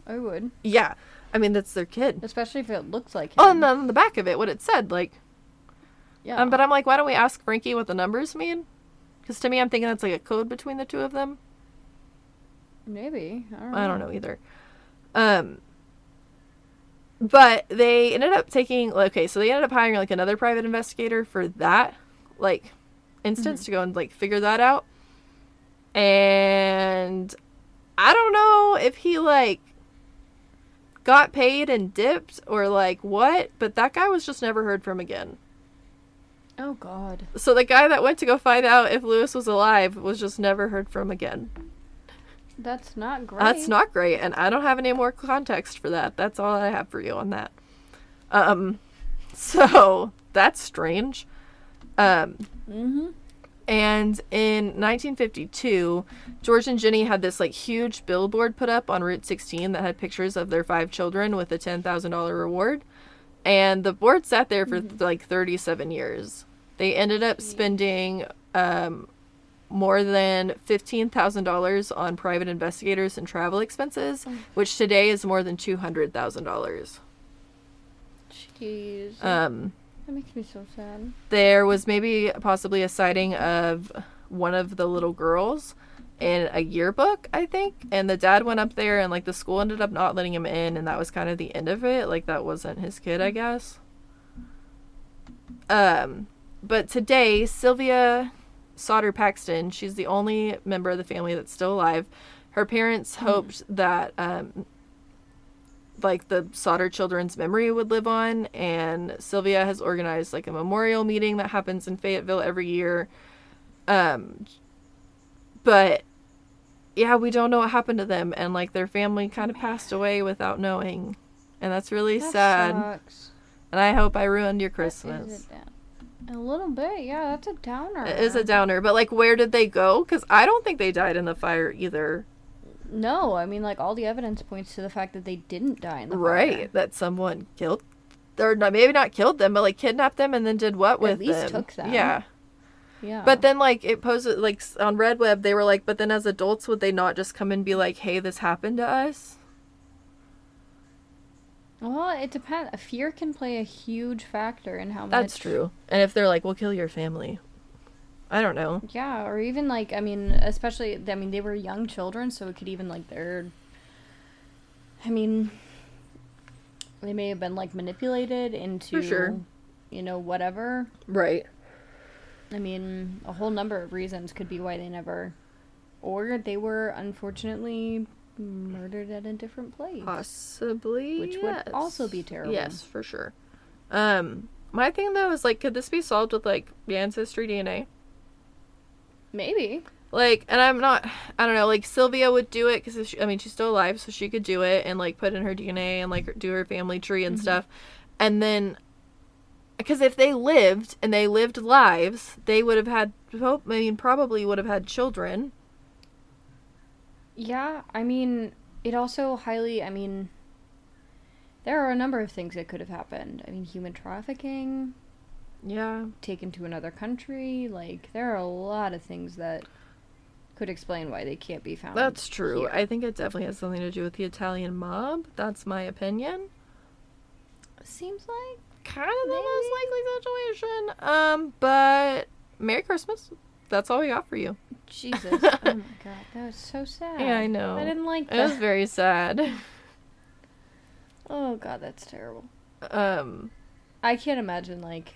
I would, yeah, I mean that's their kid. especially if it looks like him. Oh, and then on the back of it, what it said, like, yeah. um, but I'm like, why don't we ask Frankie what the numbers mean? Because to me, I'm thinking that's like a code between the two of them. maybe I don't know. I don't know either. Um, but they ended up taking okay, so they ended up hiring like another private investigator for that like instance to go and like figure that out. And I don't know if he like got paid and dipped or like what, but that guy was just never heard from again. Oh God. So the guy that went to go find out if Lewis was alive was just never heard from again. That's not great. That's not great, and I don't have any more context for that. That's all I have for you on that. Um, so *laughs* that's strange. Um, Mm-hmm. And in 1952, George and Jenny had this like huge billboard put up on Route 16 that had pictures of their five children with a $10,000 reward. And the board sat there for like 37 years. They ended up spending um, more than $15,000 on private investigators and travel expenses, which today is more than $200,000. Jeez. Um, that makes me so sad. there was maybe possibly a sighting of one of the little girls in a yearbook, I think. And the dad went up there and like the school ended up not letting him in and that was kind of the end of it. Like that wasn't his kid, I guess. Um but today Sylvia Sodder Paxton, she's the only member of the family that's still alive. Her parents hoped that um like the Sodder children's memory would live on and Sylvia has organized like a memorial meeting that happens in Fayetteville every year. Um but yeah, we don't know what happened to them and like their family kind of passed away without knowing. And that's really That sad. sucks. And I hope I ruined your Christmas. is a little bit, yeah. That's a downer. It is a downer, but like where did they go? Cuz I don't think they died in the fire either. No, I mean, like all the evidence points to the fact that they didn't die in the fire. Right, that someone killed or not, maybe not killed them, but like kidnapped them and then did what with least them? took them. Yeah. Yeah. But then, like, it posted, like, on Red Web, they were like, but then as adults, would they not just come and be like, hey, this happened to us? Well, it depends. Fear can play a huge factor in how much. That's true. And if they're like, we'll kill your family. I don't know. Yeah, or even like I mean, especially I mean they were young children, so it could even like they're. I mean, they may have been like manipulated into. sure. You know, whatever. Right. I mean, a whole number of reasons could be why they never, or they were unfortunately murdered at a different place. Possibly. Which would also be terrible. Yes, for sure. Um, my thing, though, is like, could this be solved with, like, the ancestry DNA? Maybe. Like, and I'm not, I don't know, like, Sylvia would do it because, I mean, she's still alive, so she could do it and, like, put in her DNA and, like, do her family tree and stuff. And then, because if they lived and they lived lives, they would have had, hope, I mean, probably would have had children. Yeah, I mean, it also highly. I mean, there are a number of things that could have happened. I mean, human trafficking, Yeah. taken to another country. Like, there are a lot of things that could explain why they can't be found. That's true. here. I think it definitely has something to do with the Italian mob. That's my opinion. Seems like. Kind of the most likely situation. Um, but Merry Christmas. That's all we got for you. Jesus. *laughs* oh my god, that was so sad. Yeah, I know. I didn't like that. It was very sad. *laughs* Oh god, that's terrible. Um, I can't imagine, like.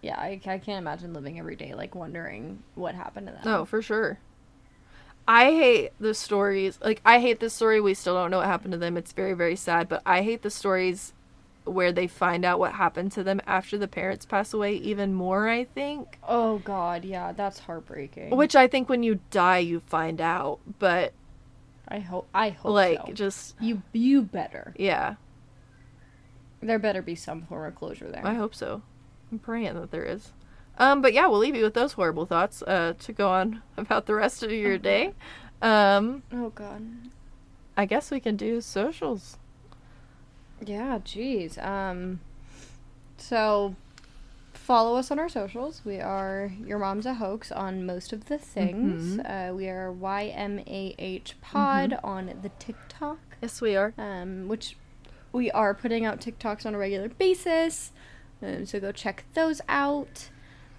Yeah, I, I can't imagine living every day, like, wondering what happened to them. no, for sure. I hate the stories. Like, I hate the story. We still don't know what happened to them. It's very, very sad. But I hate the stories where they find out what happened to them after the parents pass away even more, I think. Oh god, yeah, that's heartbreaking. Which I think when you die, you find out. But, I hope I hope like, so. just, You you better. yeah, There better be some form of closure there. I hope so. I'm praying that there is. Um, but yeah, we'll leave you with those horrible thoughts uh, to go on *laughs* about the rest of your day. Um, oh god. I guess we can do socials. Yeah, jeez. Um so follow us on our socials. We are Your Mom's a Hoax on most of the things. Uh, we are YMAH Pod on the TikTok. Yes, we are. um, which we are putting out TikToks on a regular basis. Um, so go check those out.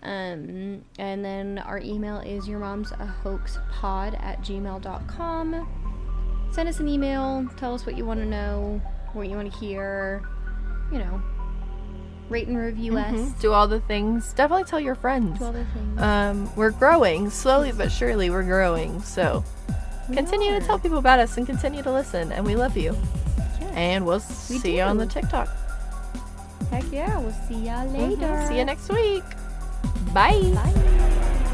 Um, and then our email is your mom's a hoax pod at gmail.com. Send us an email. Tell us what you want to know, what you want to hear. You know, rate and review us. Mhm. Do all the things. Definitely tell your friends. Do all the things. Um, we're growing slowly but surely. We're growing. So We continue to tell people about us and continue to listen. And we love you. And we'll We see you on the. TikTok. Heck yeah, we'll see y'all later. See you next week. Bye. Bye.